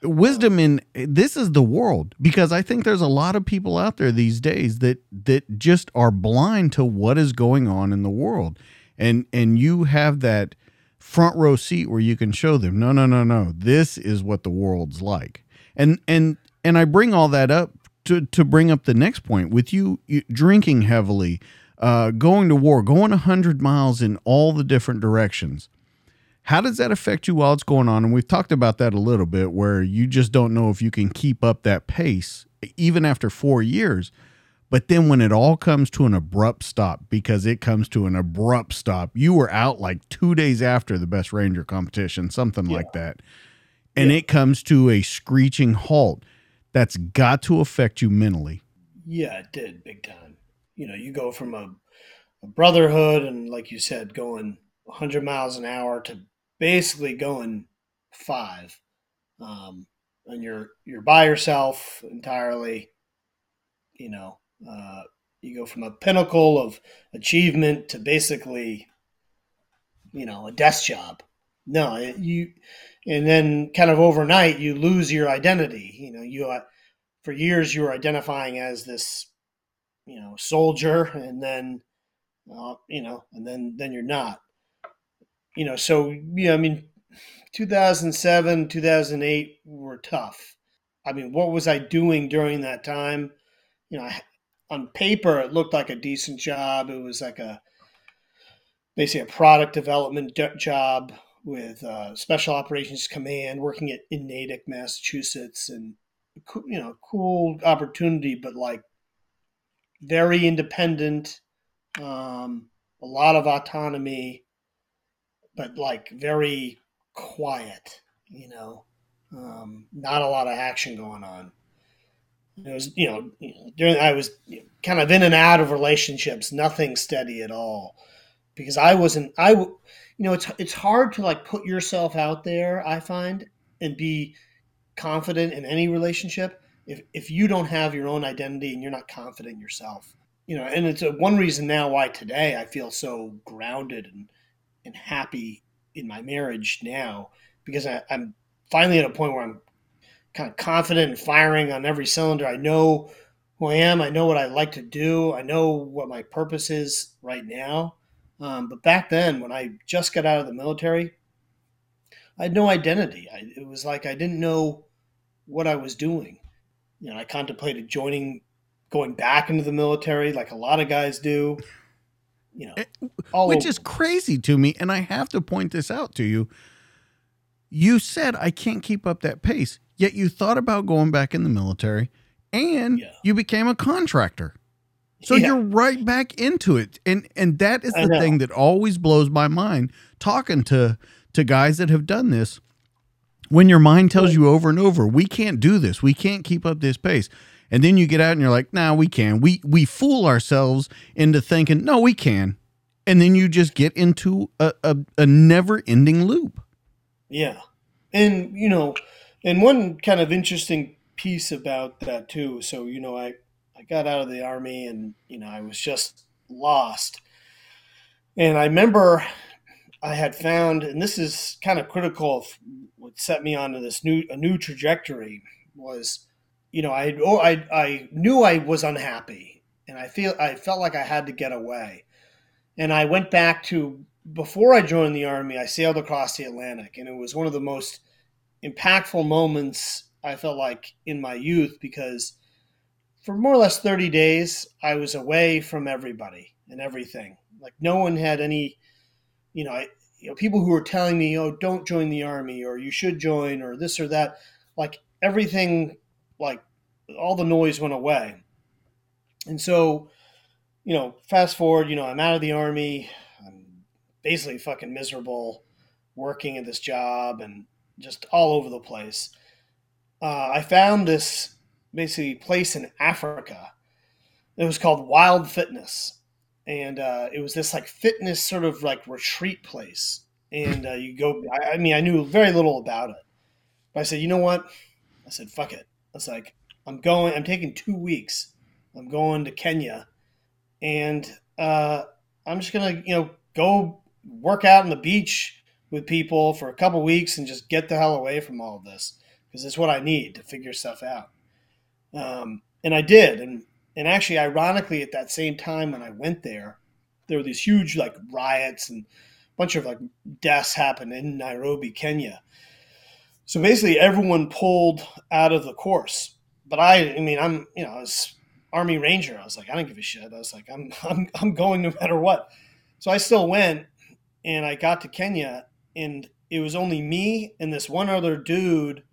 A: wisdom in this is the world because i think there's a lot of people out there these days that that just are blind to what is going on in the world and and you have that front row seat where you can show them no no no no this is what the world's like and and and i bring all that up to to bring up the next point with you, you drinking heavily uh going to war going 100 miles in all the different directions how does that affect you while it's going on? And we've talked about that a little bit, where you just don't know if you can keep up that pace even after four years. But then when it all comes to an abrupt stop, because it comes to an abrupt stop, you were out like two days after the best ranger competition, something like that. And
B: Yeah.
A: it comes to a screeching halt. That's got to affect you mentally.
B: Yeah, it did big time. You know, you go from a, a brotherhood and, like you said, going 100 miles an hour to basically going five, um, and you're you're by yourself entirely. You know, uh, you go from a pinnacle of achievement to basically, you know, a desk job. No, you, and then kind of overnight you lose your identity. You know, you uh, for years you were identifying as this you know soldier and then uh, you know and then then you're not you know so yeah i mean 2007 2008 were tough i mean what was i doing during that time you know I, on paper it looked like a decent job. It was like a basically a product development d- job with uh, special operations command working at in natick massachusetts and you know cool opportunity but like very independent um, a lot of autonomy but like very quiet you know um, not a lot of action going on it was you know during i was kind of in and out of relationships nothing steady at all. Because i wasn't I you know it's it's hard to like put yourself out there i find and be confident in any relationship if, if you don't have your own identity and you're not confident in yourself. You know and it's a, one reason now why today i feel so grounded and, and happy in my marriage now because I, i'm finally at a point where i'm kind of confident and firing on every cylinder i know who i am i know what i like to do i know what my purpose is right now Um, but back then, when I just got out of the military, I had no identity. I, it was like I didn't know what I was doing. You know, I contemplated joining, going back into the military, like a lot of guys do. You know,
A: eh, which over. is crazy to me. And I have to point this out to you. You said I can't keep up that pace, yet you thought about going back in the military, and yeah. you became a contractor. So yeah. you're right back into it. And and that is the thing that always blows my mind talking to to guys that have done this. When your mind tells you over and over, we can't do this. We can't keep up this pace. And then you get out and you're like, "Nah, we can." We we fool ourselves into thinking, "No, we can." And then you just get into a, a, a never-ending loop.
B: Yeah. And you know, and one kind of interesting piece about that too. So, you know, I I got out of the army and, you know, I was just lost. And I remember I had found, and this is kind of critical of what set me onto this new a new trajectory was, you know, I oh, I I knew I was unhappy, and I feel I felt like I had to get away, and I went back to before I joined the army. I sailed across the Atlantic, and it was one of the most impactful moments I felt like in my youth because for more or less 30 days, I was away from everybody and everything. Like no one had any, you know, I, you know, people who were telling me, "Oh, don't join the army," or "You should join," or this or that. Like everything, like all the noise went away. And so, you know, fast forward, you know, I'm out of the army. I'm basically fucking miserable, working at this job and just all over the place. Uh, I found this basically place in Africa. It was called Wild Fitness, and uh, it was this like fitness sort of like retreat place. And uh, you go. I, I, mean, I knew very little about it, but I said, you know what? I said, fuck it. I was like, I'm going. I'm taking two weeks. I'm going to Kenya, and uh, I'm just gonna you know go work out on the beach with people for a couple weeks and just get the hell away from all of this because it's what I need to figure stuff out. Um, and I did. And, and actually, ironically, at that same time when I went there, there were these huge like riots and a bunch of like deaths happened in Nairobi, Kenya. So basically, everyone pulled out of the course. But I, I mean, I'm, you know, I was Army Ranger. I was like, I don't give a shit. I was like, I'm, I'm, I'm going no matter what. So I still went, and I got to Kenya, and it was only me and this one other dude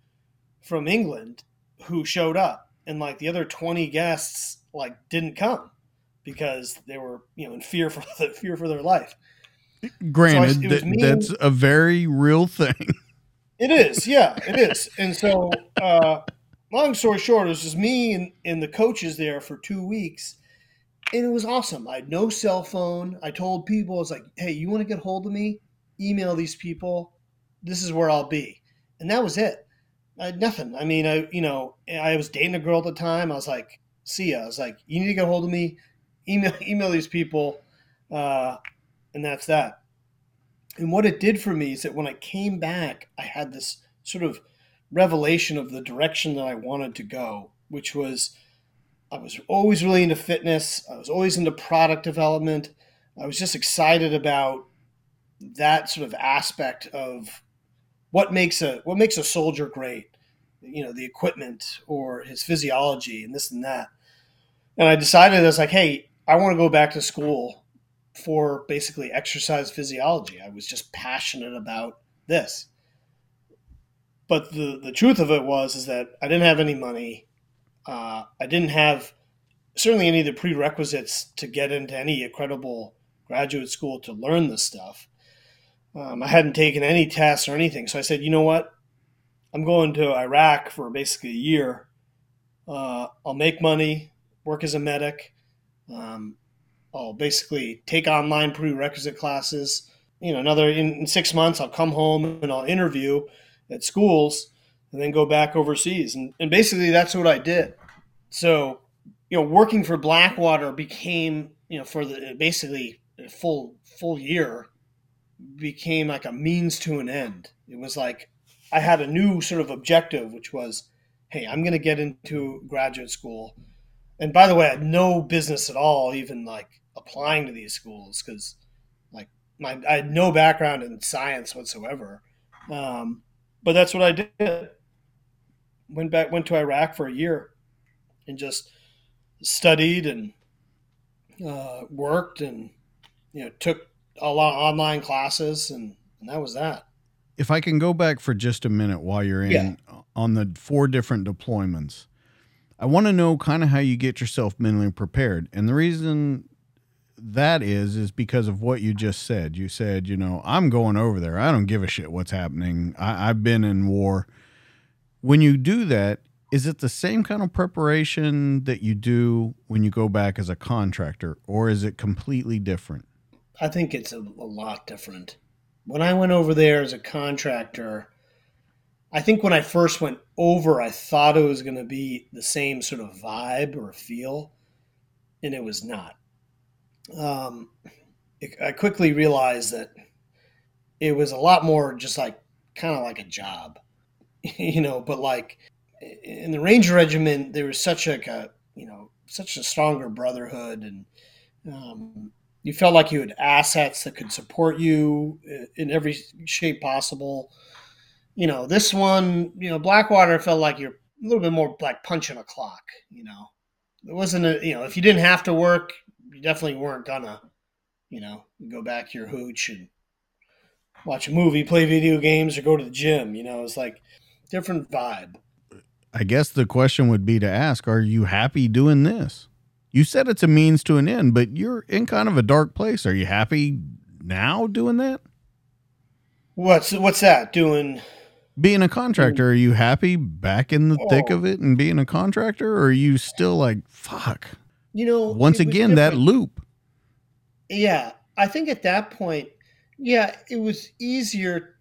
B: from England who showed up. And like the other 20 guests like didn't come because they were you know in fear for the fear for their life.
A: Granted so I, that's a very real thing.
B: It is. Yeah it is. And so uh long story short it was just me and, and the coaches there for two weeks and it was awesome. I had no cell phone. I told people i was like hey you want to get hold of me email these people this is where i'll be and that was it I, nothing. I mean, I you know, I was dating a girl at the time. I was like, see ya. I was like, you need to get a hold of me. Email email these people, uh, and that's that. And what it did for me is that when I came back, I had this sort of revelation of the direction that I wanted to go, which was I was always really into fitness. I was always into product development. I was just excited about that sort of aspect of what makes a what makes a soldier great you know the equipment or his physiology and this and that. And i decided i was like hey i want to go back to school for basically exercise physiology. I was just passionate about this. But the the truth of it was is that i didn't have any money. Uh, i didn't have certainly any of the prerequisites to get into any credible graduate school to learn this stuff um, I hadn't taken any tests or anything. So I said, you know what? I'm going to Iraq for basically a year. Uh, I'll make money, work as a medic. Um, I'll basically take online prerequisite classes. You know, another in, in, six months, I'll come home and I'll interview at schools and then go back overseas. And, and basically, that's what I did. So, you know, working for Blackwater became, you know, for the basically a full full year became like a means to an end. It was like I had a new sort of objective, which was, hey, I'm going to get into graduate school. And by the way, I had no business at all, even like applying to these schools because, like, my I had no background in science whatsoever. Um, but that's what I did. Went back, went to Iraq for a year, and just studied and uh, worked, and you know took a lot of online classes, and, and that was that.
A: If I can go back for just a minute while you're in
B: Yeah.
A: on the four different deployments, I want to know kind of how you get yourself mentally prepared. And the reason that is is because of what you just said. You said, you know, I'm going over there. I don't give a shit what's happening. I, I've been in war. When you do that, is it the same kind of preparation that you do when you go back as a contractor, or is it completely different?
B: I think it's a, a lot different. When I went over there as a contractor, I think when I first went over, I thought it was going to be the same sort of vibe or feel, and it was not. Um, it, I quickly realized that it was a lot more just like kind of like a job, you know. But like in the Ranger Regiment, there was such a, you know such a stronger brotherhood, and um, you felt like you had assets that could support you in every shape possible. You know, this one, you know, Blackwater felt like you're a little bit more like punching a clock. You know, it wasn't a, you know, if you didn't have to work, you definitely weren't gonna, you know, go back your hooch and watch a movie, play video games, or go to the gym. You know, it's like different vibe.
A: I guess the question would be to ask, are you happy doing this? You said it's a means to an end, but you're in kind of a dark place. Are you happy now doing that?
B: What's what's that doing?
A: Being a contractor, are you happy back in the thick
B: Oh.
A: of it and being a contractor? Or are you still like, fuck?
B: You know,
A: Once again, that loop.
B: Yeah, I think at that point, yeah, it was easier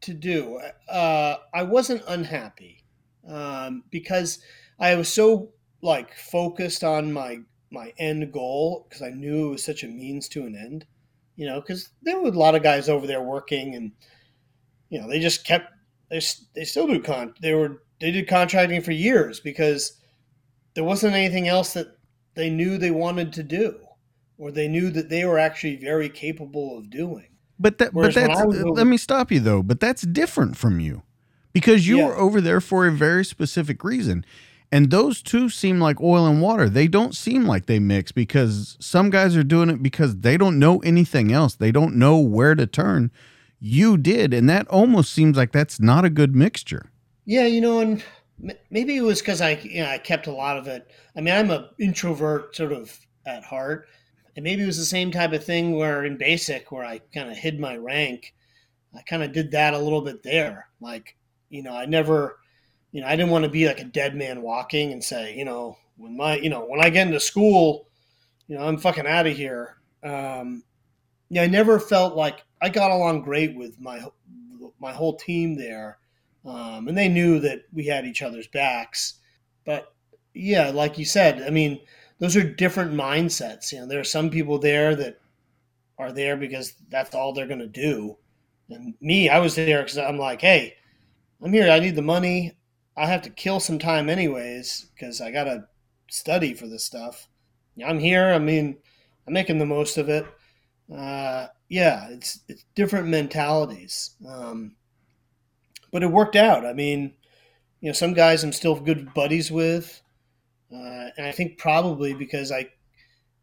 B: to do. Uh, I wasn't unhappy um, because I was so like focused on my my end goal because I knew it was such a means to an end. You know, because there were a lot of guys over there working, and you know they just kept they they still do con they were they did contracting for years because there wasn't anything else that they knew they wanted to do or they knew that they were actually very capable of doing.
A: But that, but
B: Whereas when
A: that's.
B: Over-
A: let me stop you though. But that's different from you, because you
B: Yeah.
A: were over there for a very specific reason, and those two seem like oil and water. They don't seem like they mix because some guys are doing it because they don't know anything else. They don't know where to turn. You did, and that almost seems like that's not a good mixture.
B: Yeah, you know, and maybe it was because I, you know, I kept a lot of it. I mean, I'm an introvert sort of at heart, and maybe it was the same type of thing where in basic, where I kind of hid my rank. I kind of did that a little bit there. Like, you know, I never, you know, I didn't want to be like a dead man walking and say, you know, when my, you know, when I get into school, you know, I'm fucking out of here. Um, yeah, I never felt like I got along great with my my whole team there, um, and they knew that we had each other's backs. But yeah, like you said, I mean, those are different mindsets. You know, there are some people there that are there because that's all they're going to do, and me, I was there because I'm like, hey, I'm here. I need the money. I have to kill some time anyways because I got to study for this stuff. I'm here. I mean, I'm making the most of it. Uh, yeah, it's it's different mentalities, um, but it worked out. I mean, you know, some guys I'm still good buddies with, uh, and I think probably because I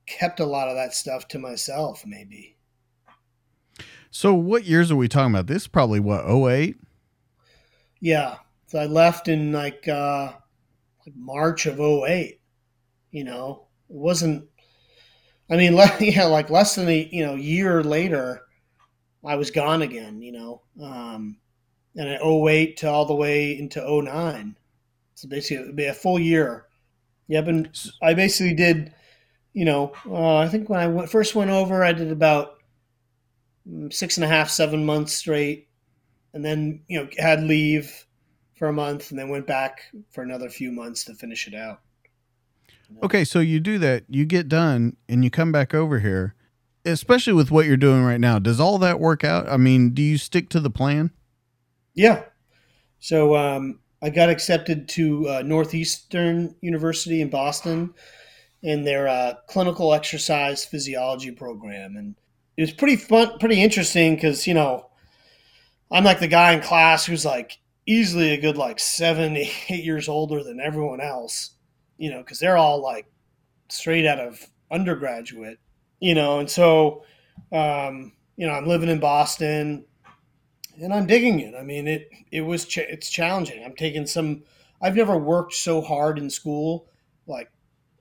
B: kept a lot of that stuff to myself, maybe.
A: So, what years are we talking about? This is probably what 08?
B: Yeah, so I left in like uh, like March of 08. You know, it wasn't. I mean, yeah, like less than a you know year later, I was gone again. You know, um, and at 08 to all the way into 09. So basically, it'd be a full year. Yeah, I've been. I basically did. You know, uh, I think when I went, first went over, I did about mm, six and a half, seven months straight, and then you know had leave for a month, and then went back for another few months to finish it out.
A: Okay, so you do that, you get done, and you come back over here, especially with what you're doing right now. Does all that work out? I mean, do you stick to the plan?
B: Yeah. So um, I got accepted to uh, Northeastern University in Boston in their uh, clinical exercise physiology program, and it was pretty fun, pretty interesting because you know I'm like the guy in class who's like easily a good like seven, eight years older than everyone else, you know, because they're all like straight out of undergraduate, you know, and so um, you know I'm living in Boston, and I'm digging it. I mean it it was ch- it's challenging. I'm taking some. I've never worked so hard in school like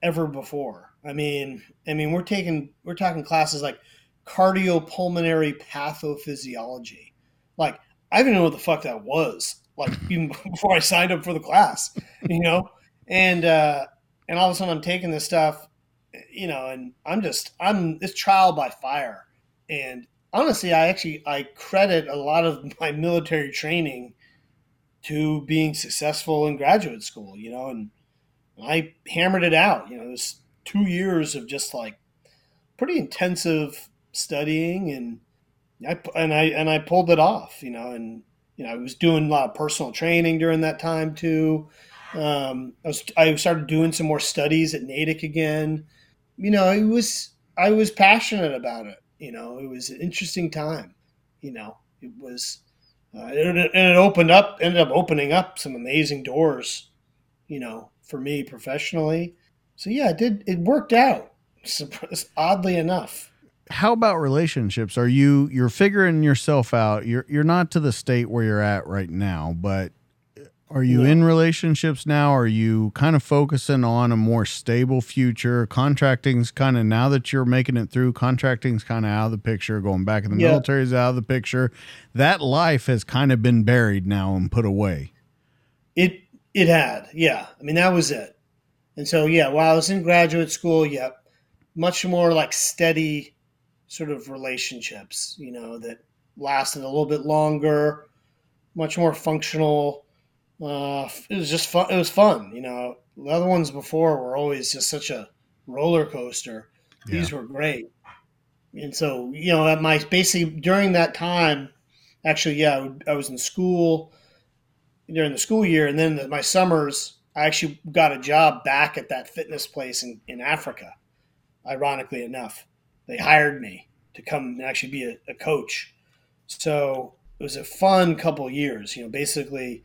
B: ever before. I mean, I mean we're taking we're talking classes like cardiopulmonary pathophysiology. Like I didn't even know what the fuck that was. Like even before I signed up for the class, you know, and uh, and all of a sudden I'm taking this stuff, you know, and I'm just I'm this trial by fire, and honestly, I actually I credit a lot of my military training to being successful in graduate school, you know, and I hammered it out. You know, was two years of just like pretty intensive studying and I and I and I pulled it off, you know, and you know I was doing a lot of personal training during that time too. Um, I was I started doing some more studies at Natick again. You know, it was I was passionate about it. You know, it was an interesting time. You know, it was uh, and it, it opened up ended up opening up some amazing doors. You know, for me professionally. So yeah, it did it worked out oddly enough
A: how about relationships? Are you you're figuring yourself out? You're you're not to the state where you're at right now, but are you yeah. in relationships now? Are you kind of focusing on a more stable future? Contracting's kind of now that you're making it through, contracting's kind of out of the picture. Going back in the yeah. military is out of the picture. That life has kind of been buried now and put away.
B: It it had, yeah. I mean that was it. And so yeah, while I was in graduate school, yeah, much more like steady sort of relationships, you know, that lasted a little bit longer, much more functional. Uh, it was just fun. It was fun, you know. The other ones before were always just such a roller coaster. These were great, and so you know, at my basically during that time, actually, yeah, I was in school during the school year, and then my summers, I actually got a job back at that fitness place in, in Africa. Ironically enough, they hired me to come and actually be a, a coach. So it was a fun couple years. You know, basically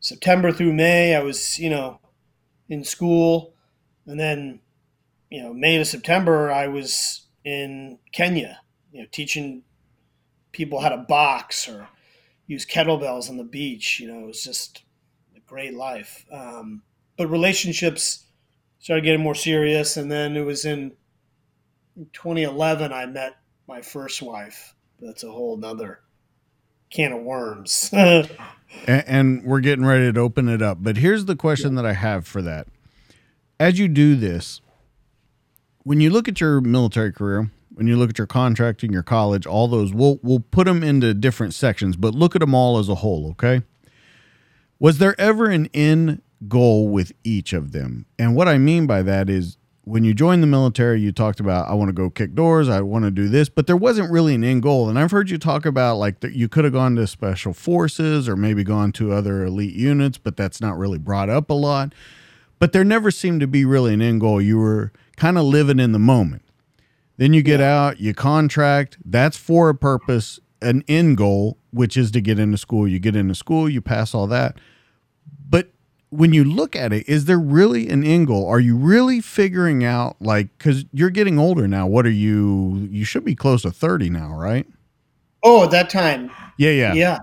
B: September through May, I was you know in school, and then you know May to September, I was in Kenya. You know, teaching people how to box or use kettlebells on the beach. You know, it was just a great life. Um, but relationships started getting more serious, and then it was in in 2011, I met my first wife. That's a whole nother can of worms.
A: and, and, we're getting ready to open it up. But here's the question yeah. that I have for that. As you do this, when you look at your military career, when you look at your contracting, your college, all those, we'll we'll put them into different sections, but look at them all as a whole, okay? Was there ever an end goal with each of them? And what I mean by that is when you joined the military, you talked about I want to go kick doors, I want to do this, but there wasn't really an end goal. And I've heard you talk about like that you could have gone to special forces or maybe gone to other elite units, but that's not really brought up a lot. But there never seemed to be really an end goal. You were kind of living in the moment. Then you get yeah. out, you contract. That's for a purpose, an end goal, which is to get into school. You get into school, you pass all that when you look at it, is there really an end goal? Are you really figuring out like because you're getting older now? What are you? You should be close to thirty now, right?
B: Oh, at that time.
A: Yeah, yeah,
B: yeah,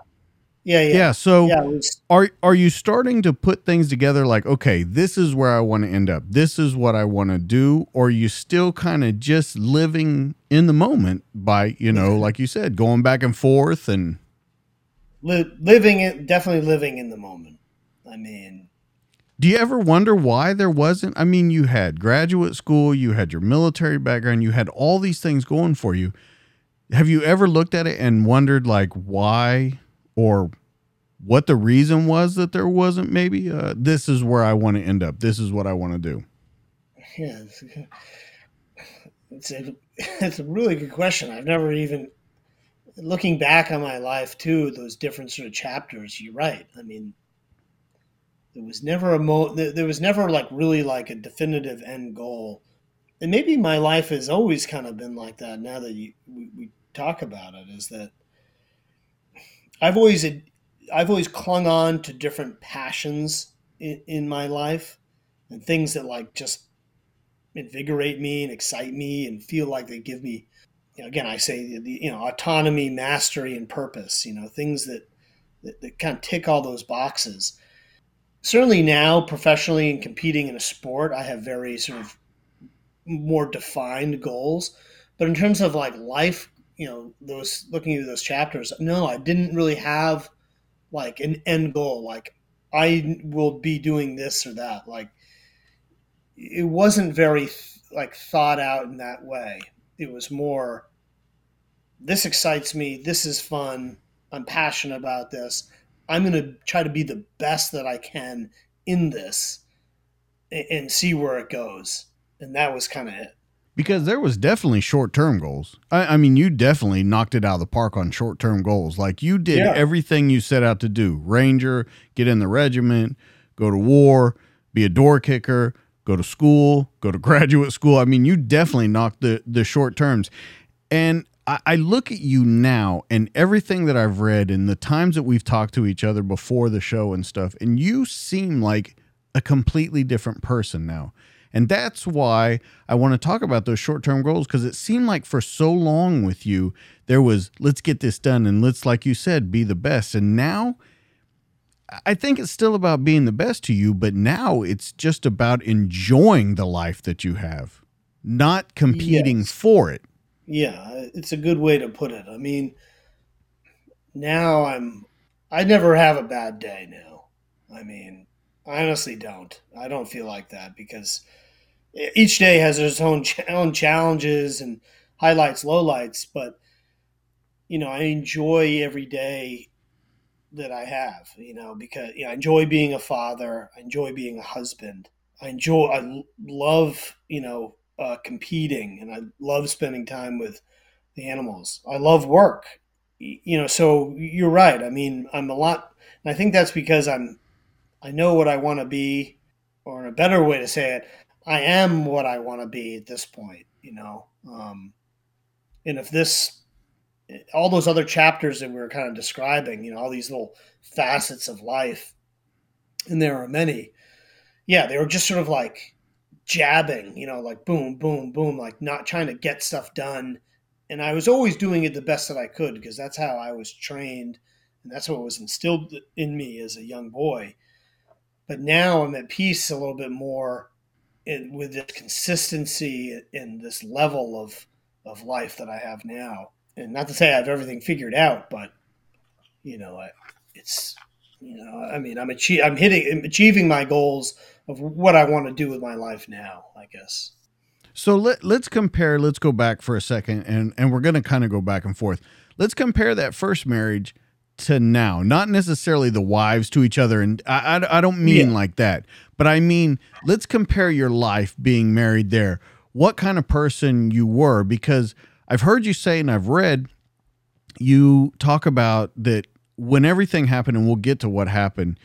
B: yeah, yeah.
A: yeah so, yeah, was- are are you starting to put things together? Like, okay, this is where I want to end up. This is what I want to do. Or are you still kind of just living in the moment by you know, like you said, going back and forth and
B: Li- living it, definitely living in the moment. I mean,
A: do you ever wonder why there wasn't? I mean, you had graduate school, you had your military background, you had all these things going for you. Have you ever looked at it and wondered like why or what the reason was that there wasn't maybe uh, this is where I want to end up. This is what I want to do.
B: Yeah, it's, it's a it's a really good question. I've never even looking back on my life too. Those different sort of chapters. You're right. I mean, there was never a mo. There was never like really like a definitive end goal, and maybe my life has always kind of been like that. Now that you, we, we talk about it is that I've always I've always clung on to different passions in, in my life and things that like just invigorate me and excite me and feel like they give me you know, again I say the you know autonomy, mastery, and purpose. You know things that that, that kind of tick all those boxes. Certainly now, professionally and competing in a sport, I have very sort of more defined goals. But in terms of like life, you know, those looking at those chapters, no, I didn't really have like an end goal. Like I will be doing this or that. Like it wasn't very like thought out in that way. It was more this excites me. This is fun. I'm passionate about this. I'm going to try to be the best that I can in this and see where it goes. And that was kind of it.
A: Because there was definitely short term goals. I, I, mean, you definitely knocked it out of the park on short term goals. Like you did yeah. everything you set out to do Ranger, get in the regiment, go to war, be a door kicker, go to school, go to graduate school. I mean, you definitely knocked the, the short terms. And I, I look at you now and everything that I've read and the times that we've talked to each other before the show and stuff, and you seem like a completely different person now. And that's why I want to talk about those short term goals because it seemed like for so long with you, there was let's get this done and let's, like you said, be the best. And now I think it's still about being the best to you, but now it's just about enjoying the life that you have, not competing yes. for it.
B: Yeah, it's a good way to put it. I mean, now I'm I never have a bad day now. I mean, I honestly don't. I don't feel like that because each day has its own own challenges and highlights, lowlights, but you know, I enjoy every day that I have, you know, because you know, I enjoy being a father, I enjoy being a husband. I enjoy I love, you know, uh, competing and I love spending time with the animals. I love work. You know, so you're right. I mean, I'm a lot, and I think that's because I'm, I know what I want to be, or a better way to say it, I am what I want to be at this point. You know, um, and if this, all those other chapters that we were kind of describing, you know, all these little facets of life, and there are many. Yeah, they were just sort of like jabbing, you know, like boom, boom, boom, like not trying to get stuff done. And I was always doing it the best that I could because that's how I was trained and that's what was instilled in me as a young boy. But now I'm at peace a little bit more in, with this consistency and this level of of life that I have now. And not to say I have everything figured out, but you know, it's you know, I mean, I'm I'm hitting, I'm achieving my goals of what I want to do with my life now, I guess.
A: So let let's compare. Let's go back for a second, and and we're going to kind of go back and forth. Let's compare that first marriage to now. Not necessarily the wives to each other, and I I, I don't mean yeah. like that, but I mean let's compare your life being married there. What kind of person you were? Because I've heard you say, and I've read you talk about that when everything happened, and we'll get to what happened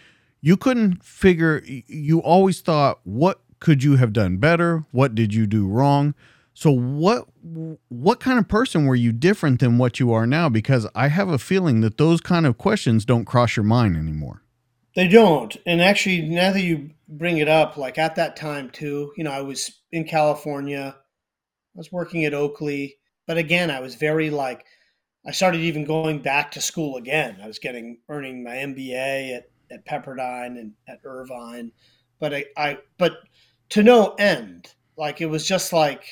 A: you couldn't figure you always thought what could you have done better? What did you do wrong? So what what kind of person were you different than what you are now? Because i have a feeling that those kind of questions don't cross your mind anymore.
B: They don't. And actually now that you bring it up like at that time too you know i was in california. I was working at oakley. But again i was very like i started even going back to school again. I was getting earning my mba at at Pepperdine and at Irvine, but I, I but to no end. Like it was just like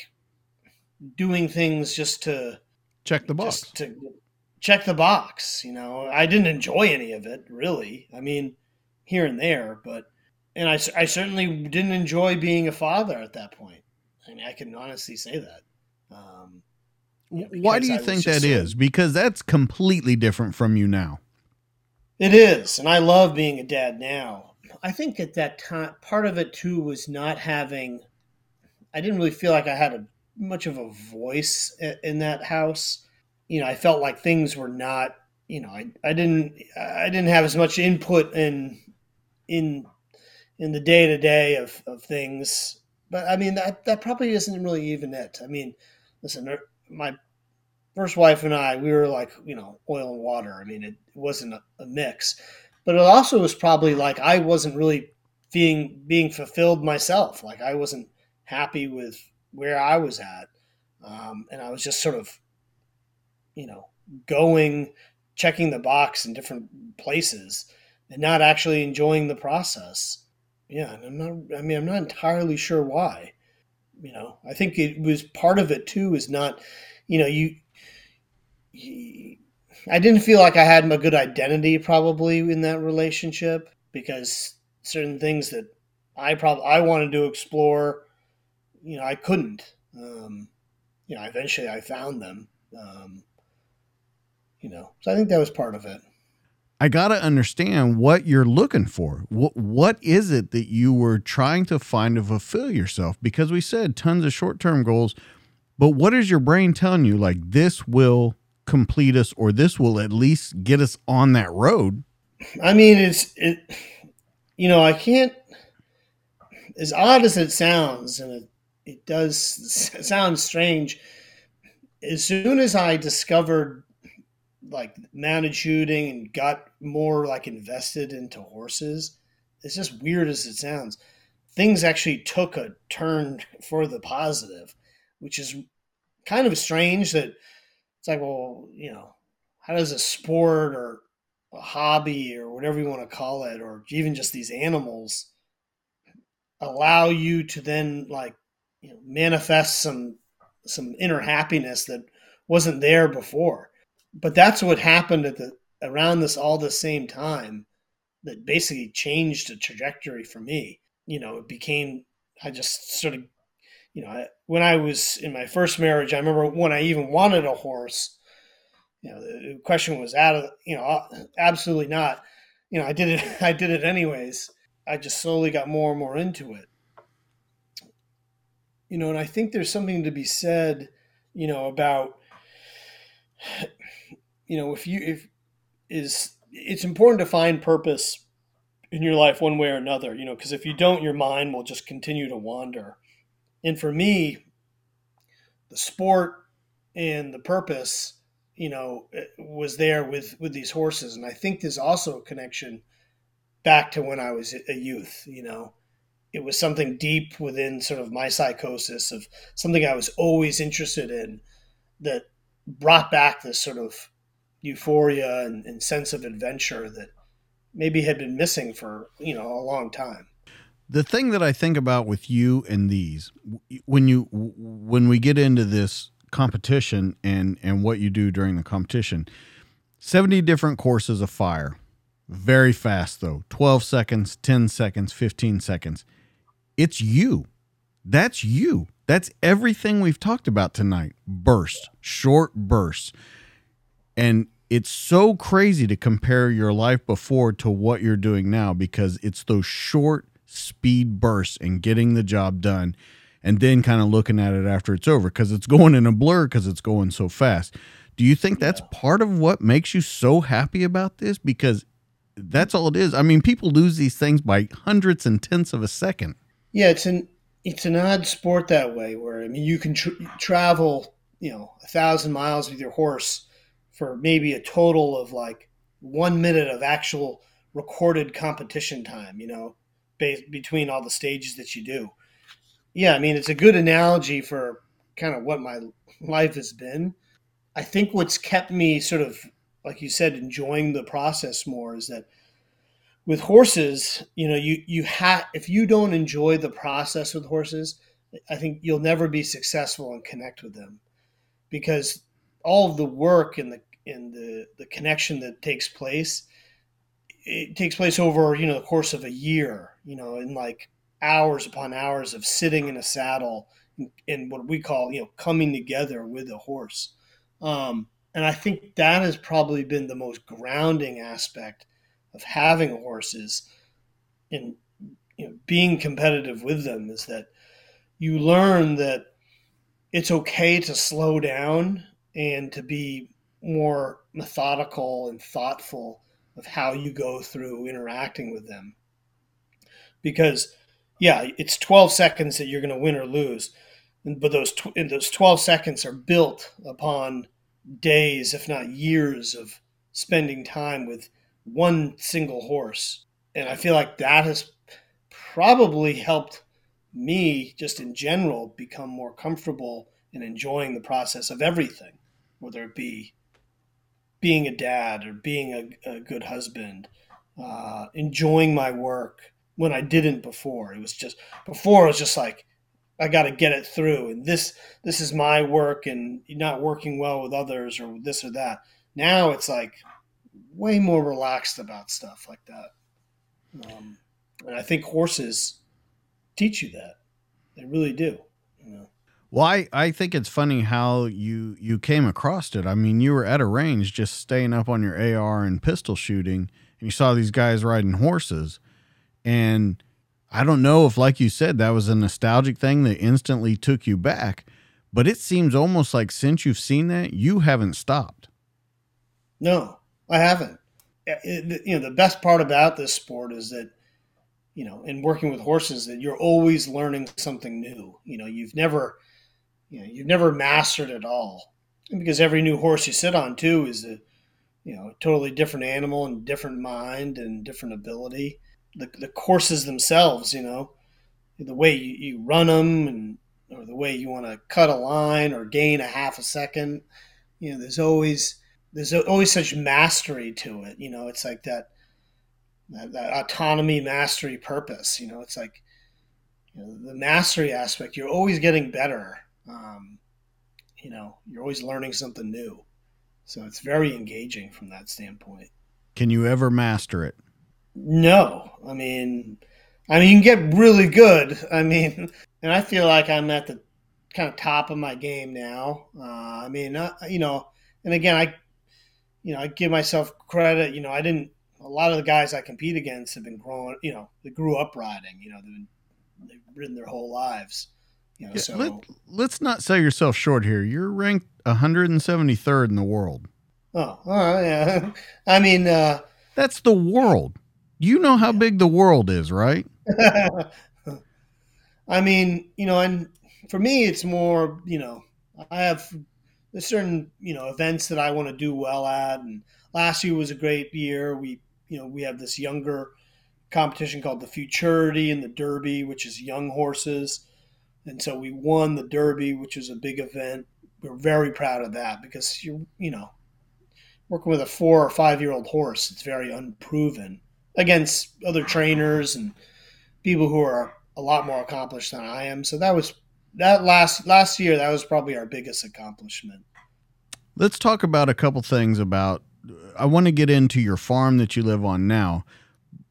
B: doing things just to
A: check the box.
B: to check the box, you know. I didn't enjoy any of it, really. I mean, here and there, but and I, I certainly didn't enjoy being a father at that point. I mean, I can honestly say that. Um,
A: you know, Why do you think that so, is? Because that's completely different from you now.
B: It is, and I love being a dad now. I think at that time, part of it too was not having. I didn't really feel like I had a much of a voice in that house. You know, I felt like things were not. You know, I, I didn't I didn't have as much input in in in the day to day of of things. But I mean that that probably isn't really even it. I mean, listen, er, my first wife and I, we were like, you know, oil and water. I mean, it, wasn't a, a, mix, but it also was probably like I wasn't really being being fulfilled myself. Like I wasn't happy with where I was at, um, and I was just sort of, you know, going, checking the box in different places, and not actually enjoying the process. Yeah, and I'm not. I mean, I'm not entirely sure why. You know, I think it was part of it too. Is not, you know, you I didn't feel like I had a good identity probably in that relationship because certain things that I probably I wanted to explore, you know, I couldn't. Um, you know, eventually I found them. Um, you know, so I think that was part of it.
A: I got to understand what you're looking for. What what is it that you were trying to find to fulfill yourself? Because we said tons of short term goals, but what is your brain telling you? Like this will complete us or this will at least get us on that road.
B: I mean, it's it. You know, I can't. As odd as it sounds, and it it does sound strange. As soon as I discovered like mounted shooting and got more like invested into horses, it's just weird as it sounds. Things actually took a turn for the positive, which is kind of strange that it's like, well, you know, how does a sport or a hobby or whatever you want to call it, or even just these animals, allow you to then like you know, manifest some some inner happiness that wasn't there before. But that's what happened at the around this all the same time that basically changed the trajectory for me. You know, it became I just sort of you know, when I was in my first marriage, I remember when I even wanted a horse, you know, the question was out of, you know, uh, absolutely not. You know, I did it, I did it anyways. I just slowly got more and more into it. You know, and I think there's something to be said, you know, about, you know, if you, if is, it's important to find purpose in your life one way or another, you know, because if you don't, your mind will just continue to wander and for me, the sport and the purpose, you know, eh, was there with with these horses, and I think there's also a connection back to when I was a youth. You know, it was something deep within sort of my psychosis of something I was always interested in that brought back this sort of euphoria and, and sense of adventure that maybe had been missing for you know a long time
A: the thing that I think about with you and these when you when we get into this competition and and what you do during the competition 70 different courses of fire. Very fast though. 12 seconds 10 seconds 15 seconds. It's you. That's you. That's everything we've talked about tonight. Burst short bursts. And it's so crazy to compare your life before to what you're doing now because it's those short speed bursts and getting the job done and then kind of looking at it after it's over because it's going in a blur because it's going so fast. Do you think that's part of what makes you so happy about this? Because that's all it is. I mean, people lose these things by hundredths and tenths of a second.
B: Yeah, it's an it's an odd sport that way. Where I mean, you can tr- travel, you know, a thousand miles with your horse for maybe a total of like one minute of actual recorded competition time. You know, between all the stages that you do. Yeah, I mean, it's a good analogy for kind of what my life has been. I think what's kept me sort of, like you said, enjoying the process more is that with horses, you know, you you have if you don't enjoy the process with horses, I think you'll never be successful and connect with them because all of the work and the and the the connection that takes place it takes place over you know the course of a year you know in like hours upon hours of sitting in a saddle in what we call you know coming together with a horse. Um, and i think that has probably been the most grounding aspect of having horses and you know, being competitive with them is that you learn that it's okay to slow down and to be more methodical and thoughtful of how you go through interacting with them. Because, yeah, it's 12 seconds that you're going to win or lose, but those tw- those 12 seconds are built upon days, if not years, of spending time with one single horse. And I feel like that has probably helped me, just in general, become more comfortable in enjoying the process of everything, whether it be being a dad or being a, a good husband, uh, enjoying my work when I didn't before. It was just before it was just like I got to get it through, and this this is my work, and not working well with others or this or that. Now it's like way more relaxed about stuff like that, um, and I think horses teach you that. They really do. You know?
A: Well, I, I think it's funny how you you came across it. I mean, you were at a range just staying up on your AR and pistol shooting, and you saw these guys riding horses, and I don't know if, like you said, that was a nostalgic thing that instantly took you back, but it seems almost like since you've seen that, you haven't stopped.
B: No, I haven't. It, you know, the best part about this sport is that, you know, in working with horses, that you're always learning something new. You know, you've never, you know, you've never mastered it all, and because every new horse you sit on too is a, you know, totally different animal and different mind and different ability the, the courses themselves, you know, the way you, you run them and or the way you want to cut a line or gain a half a second. You know, there's always there's always such mastery to it. You know, it's like that that, that autonomy, mastery, purpose. You know, it's like you know, the mastery aspect. You're always getting better. Um, you know, you're always learning something new. So it's very engaging from that standpoint.
A: Can you ever master it?
B: No, I mean, I mean, you can get really good. I mean, and I feel like I'm at the kind of top of my game now. Uh, I mean, uh, you know, and again, I, you know, I give myself credit. You know, I didn't. A lot of the guys I compete against have been growing. You know, they grew up riding. You know, they've, been, they've ridden their whole lives. You know, yeah, so
A: let, let's not sell yourself short here. You're ranked 173rd in the world.
B: Oh, yeah. I mean, uh,
A: that's the world. You know how big the world is, right?
B: I mean, you know, and for me, it's more, you know, I have certain, you know, events that I want to do well at. And last year was a great year. We, you know, we have this younger competition called the Futurity and the Derby, which is young horses. And so we won the Derby, which is a big event. We're very proud of that because you, you know, working with a four or five year old horse, it's very unproven against other trainers and people who are a lot more accomplished than I am. So that was that last last year. That was probably our biggest accomplishment.
A: Let's talk about a couple things about. I want to get into your farm that you live on now,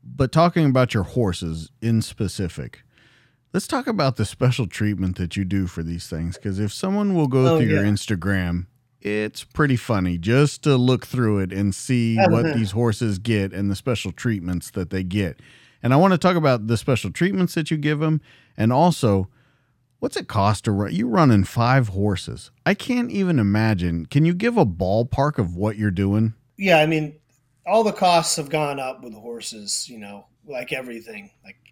A: but talking about your horses in specific. Let's talk about the special treatment that you do for these things because if someone will go oh, through yeah. your Instagram it's pretty funny just to look through it and see what uh-huh. these horses get and the special treatments that they get. And I want to talk about the special treatments that you give them and also what's it cost to run You're running five horses. I can't even imagine. Can you give a ballpark of what you're doing?
B: Yeah, I mean, all the costs have gone up with the horses, you know, like everything, like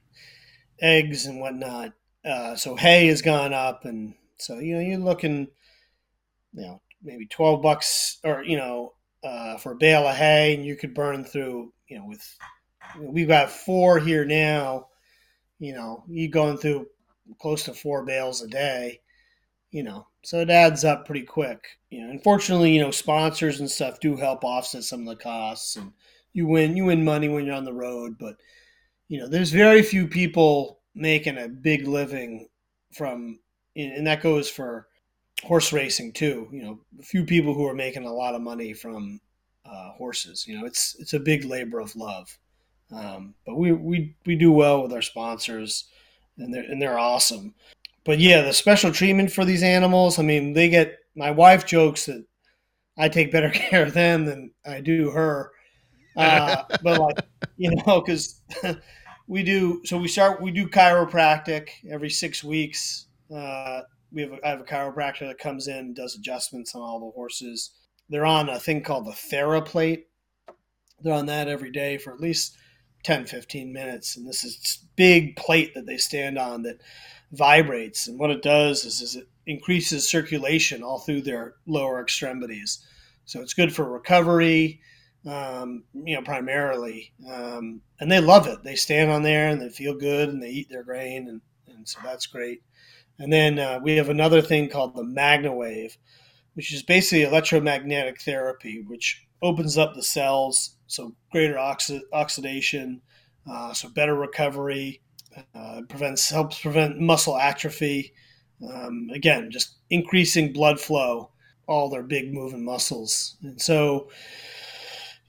B: eggs and whatnot. Uh, so hay has gone up and so you know you're looking you know maybe 12 bucks or, you know, uh, for a bale of hay and you could burn through, you know, with, we've got four here now, you know, you going through close to four bales a day, you know, so it adds up pretty quick. You know, unfortunately, you know, sponsors and stuff do help offset some of the costs and you win, you win money when you're on the road, but you know, there's very few people making a big living from, and that goes for horse racing too. You know, a few people who are making a lot of money from uh, horses. You know, it's it's a big labor of love. Um, but we, we we do well with our sponsors, and they're and they're awesome. But yeah, the special treatment for these animals. I mean, they get. My wife jokes that I take better care of them than I do her. Uh, but like you know, because we do. So we start. We do chiropractic every six weeks. Uh, we have a, I have a chiropractor that comes in does adjustments on all the horses. They're on a thing called the TheraPlate. They're on that every day for at least 10, 15 minutes. And this is big plate that they stand on that vibrates. And what it does is, is it increases circulation all through their lower extremities. So it's good for recovery, um, you know, primarily. Um, and they love it. They stand on there and they feel good and they eat their grain. And, and so that's great. And then uh, we have another thing called the MagnaWave, which is basically electromagnetic therapy, which opens up the cells, so greater oxi- oxidation, uh, so better recovery, uh, prevents helps prevent muscle atrophy. Um, again, just increasing blood flow, all their big moving muscles, and so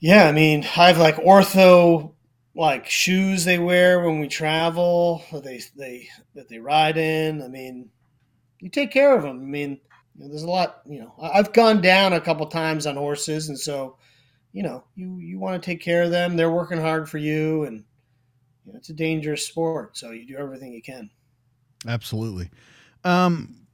B: yeah, I mean, I have like ortho like shoes they wear when we travel, that they they that they ride in. I mean, you take care of them. I mean, there's a lot. You know, I've gone down a couple times on horses, and so you know, you you want to take care of them. They're working hard for you, and you know, it's a dangerous sport. So you do everything you can.
A: Absolutely. Um,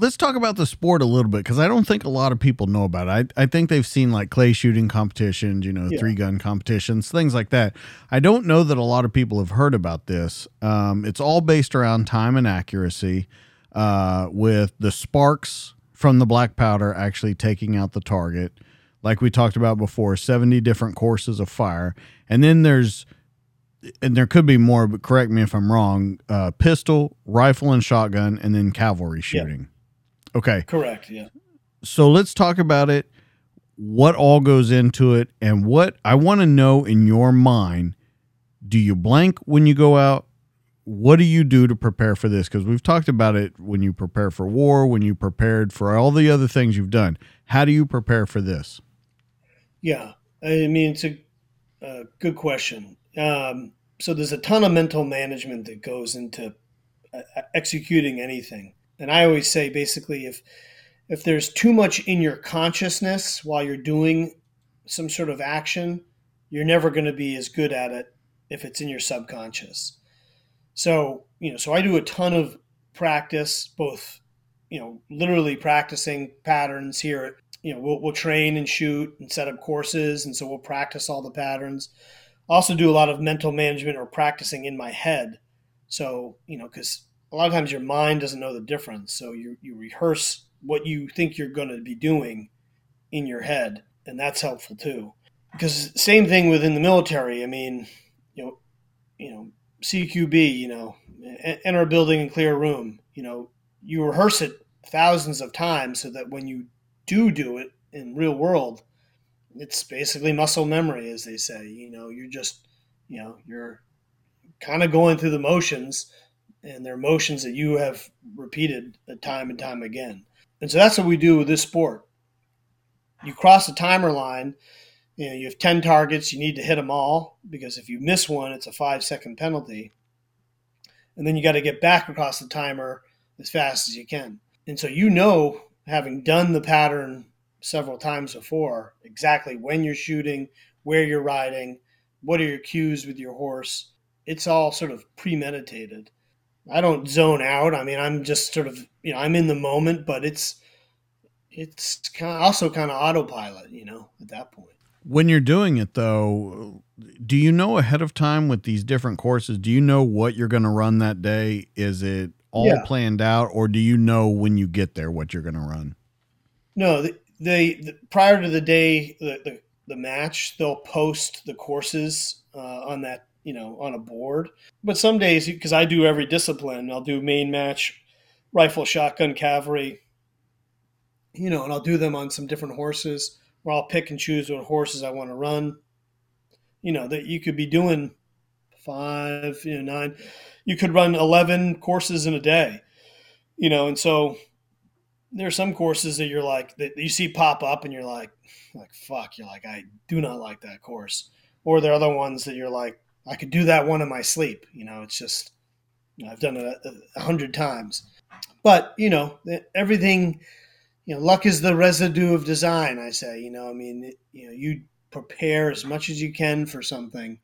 A: let's talk about the sport a little bit because I don't think a lot of people know about it. I, I think they've seen like clay shooting competitions, you know, yeah. three gun competitions, things like that. I don't know that a lot of people have heard about this. Um, it's all based around time and accuracy, uh, with the sparks from the black powder actually taking out the target. Like we talked about before, 70 different courses of fire. And then there's and there could be more, but correct me if I'm wrong. Uh, pistol, rifle, and shotgun, and then cavalry shooting. Yeah. Okay.
B: Correct. Yeah.
A: So let's talk about it. What all goes into it, and what I want to know in your mind. Do you blank when you go out? What do you do to prepare for this? Because we've talked about it when you prepare for war, when you prepared for all the other things you've done. How do you prepare for this?
B: Yeah, I mean it's a, good question. Um, so there's a ton of mental management that goes into uh, executing anything. And I always say basically if if there's too much in your consciousness while you're doing some sort of action, you're never going to be as good at it if it's in your subconscious. So, you know, so I do a ton of practice, both, you know, literally practicing patterns here. You know, we'll, we'll train and shoot and set up courses. And so we'll practice all the patterns also do a lot of mental management or practicing in my head. So, you know, because a lot of times your mind doesn't know the difference. So you, you rehearse what you think you're going to be doing in your head. And that's helpful too. Because same thing within the military. I mean, you know, you know, CQB, you know, enter a building and clear a room. You know, you rehearse it thousands of times so that when you do do it in real world, it's basically muscle memory, as they say. You know, you're just, you know, you're kind of going through the motions, and they're motions that you have repeated time and time again. And so that's what we do with this sport. You cross the timer line, you know, you have 10 targets, you need to hit them all because if you miss one, it's a five second penalty. And then you got to get back across the timer as fast as you can. And so you know, having done the pattern several times before exactly when you're shooting, where you're riding, what are your cues with your horse. It's all sort of premeditated. I don't zone out. I mean, I'm just sort of, you know, I'm in the moment, but it's it's kind of also kind of autopilot, you know, at that point.
A: When you're doing it though, do you know ahead of time with these different courses, do you know what you're going to run that day? Is it all yeah. planned out or do you know when you get there what you're going to run?
B: No, they the, prior to the day the, the, the match they'll post the courses uh, on that you know on a board. But some days because i do every discipline i'll do main match rifle shotgun cavalry you know and i'll do them on some different horses or i'll pick and choose what horses i want to run. You know that you could be doing five you know nine you could run 11 courses in a day. You know and so there are some courses that you're like that you see pop up and you're like like fuck you're like i do not like that course. Or there are other ones that you're like i could do that one in my sleep you know it's just i've done it a, a hundred times but you know everything you know luck is the residue of design i say you know i mean it, you know you prepare as much as you can for something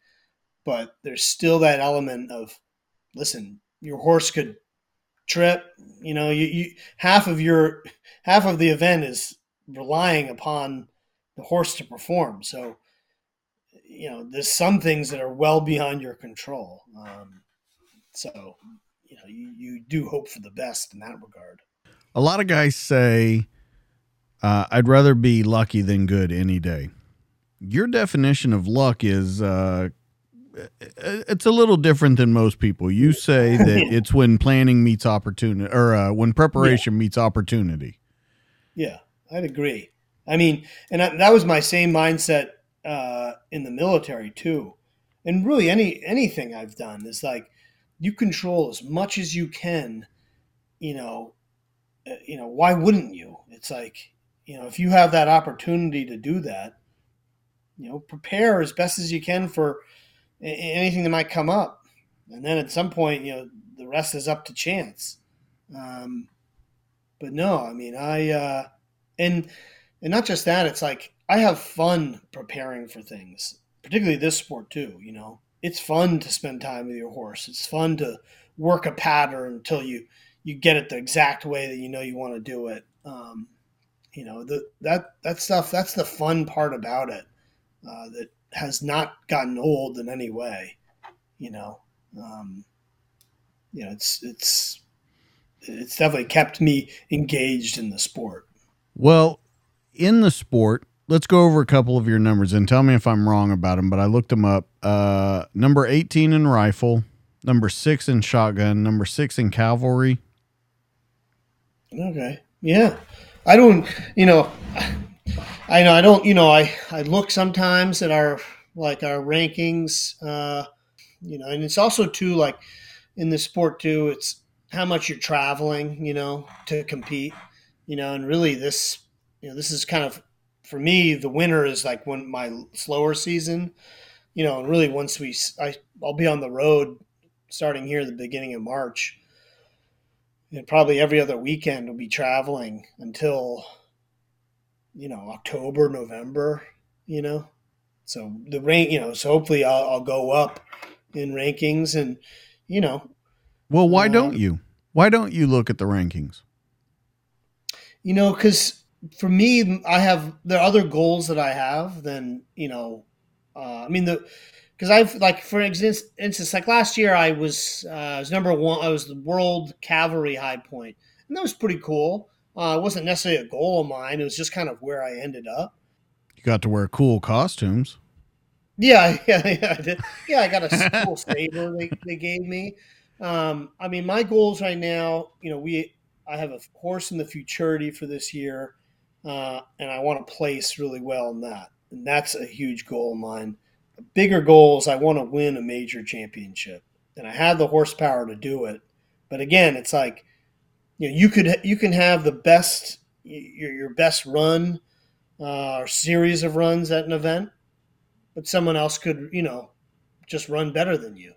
B: but there's still that element of listen your horse could trip. You know, you, you half of your half of the event is relying upon the horse to perform. So, you know, there's some things that are well beyond your control. Um, so, you know, you, you do hope for the best in that regard.
A: A lot of guys say, uh, I'd rather be lucky than good any day. Your definition of luck is uh, it's a little different than most people. You say that it's when planning meets opportunity, or uh, when preparation yeah. meets opportunity.
B: Yeah, I'd agree. I mean, and I, that was my same mindset uh, in the military too, and really any anything I've done is like you control as much as you can. You know, uh, you know why wouldn't you? It's like you know if you have that opportunity to do that, you know, prepare as best as you can for anything that might come up, and then at some point, you know, the rest is up to chance. Um, but no, I mean, I uh, and and not just that. It's like I have fun preparing for things, particularly this sport too. You know, it's fun to spend time with your horse. It's fun to work a pattern until you you get it the exact way that you know you want to do it. Um, you know, the, that that stuff. That's the fun part about it. Uh, that has not gotten old in any way. You know, um, you know, it's it's it's definitely kept me engaged in the sport.
A: Well, in the sport, let's go over a couple of your numbers and tell me if I'm wrong about them. But I looked them up. Uh, number 18 in rifle, number six in shotgun, number six in cavalry.
B: Okay. Yeah. I don't, you know, I know I don't, you know, I, I look sometimes at our, like our rankings, uh, you know, and it's also too, like in the sport too, it's how much you're traveling, you know, to compete, you know, and really this, you know, this is kind of for me, the winter is like when my slower season, you know, and really once we, I, I'll be on the road starting here at the beginning of March. And probably every other weekend will be traveling until, you know, October, November, you know. So the rank, you know, so hopefully I'll, I'll go up in rankings and, you know.
A: Well, why uh, don't you? Why don't you look at the rankings?
B: You know, because for me, I have there are other goals that I have than you know. Uh, I mean the because I've like for instance, like last year I was uh, I was number one. I was the world cavalry high point, and that was pretty cool. Uh, it wasn't necessarily a goal of mine. It was just kind of where I ended up.
A: You got to wear cool costumes.
B: Yeah, yeah, yeah. I did. Yeah, I got a cool saber they, they gave me. Um, I mean, my goals right now, you know, we I have a horse in the futurity for this year uh, and I want to place really well in that. And that's a huge goal of mine. A bigger goal is I want to win a major championship, and I have the horsepower to do it. But again, it's like you know you could you can have the best your your best run uh, or series of runs at an event, but someone else could you know just run better than you.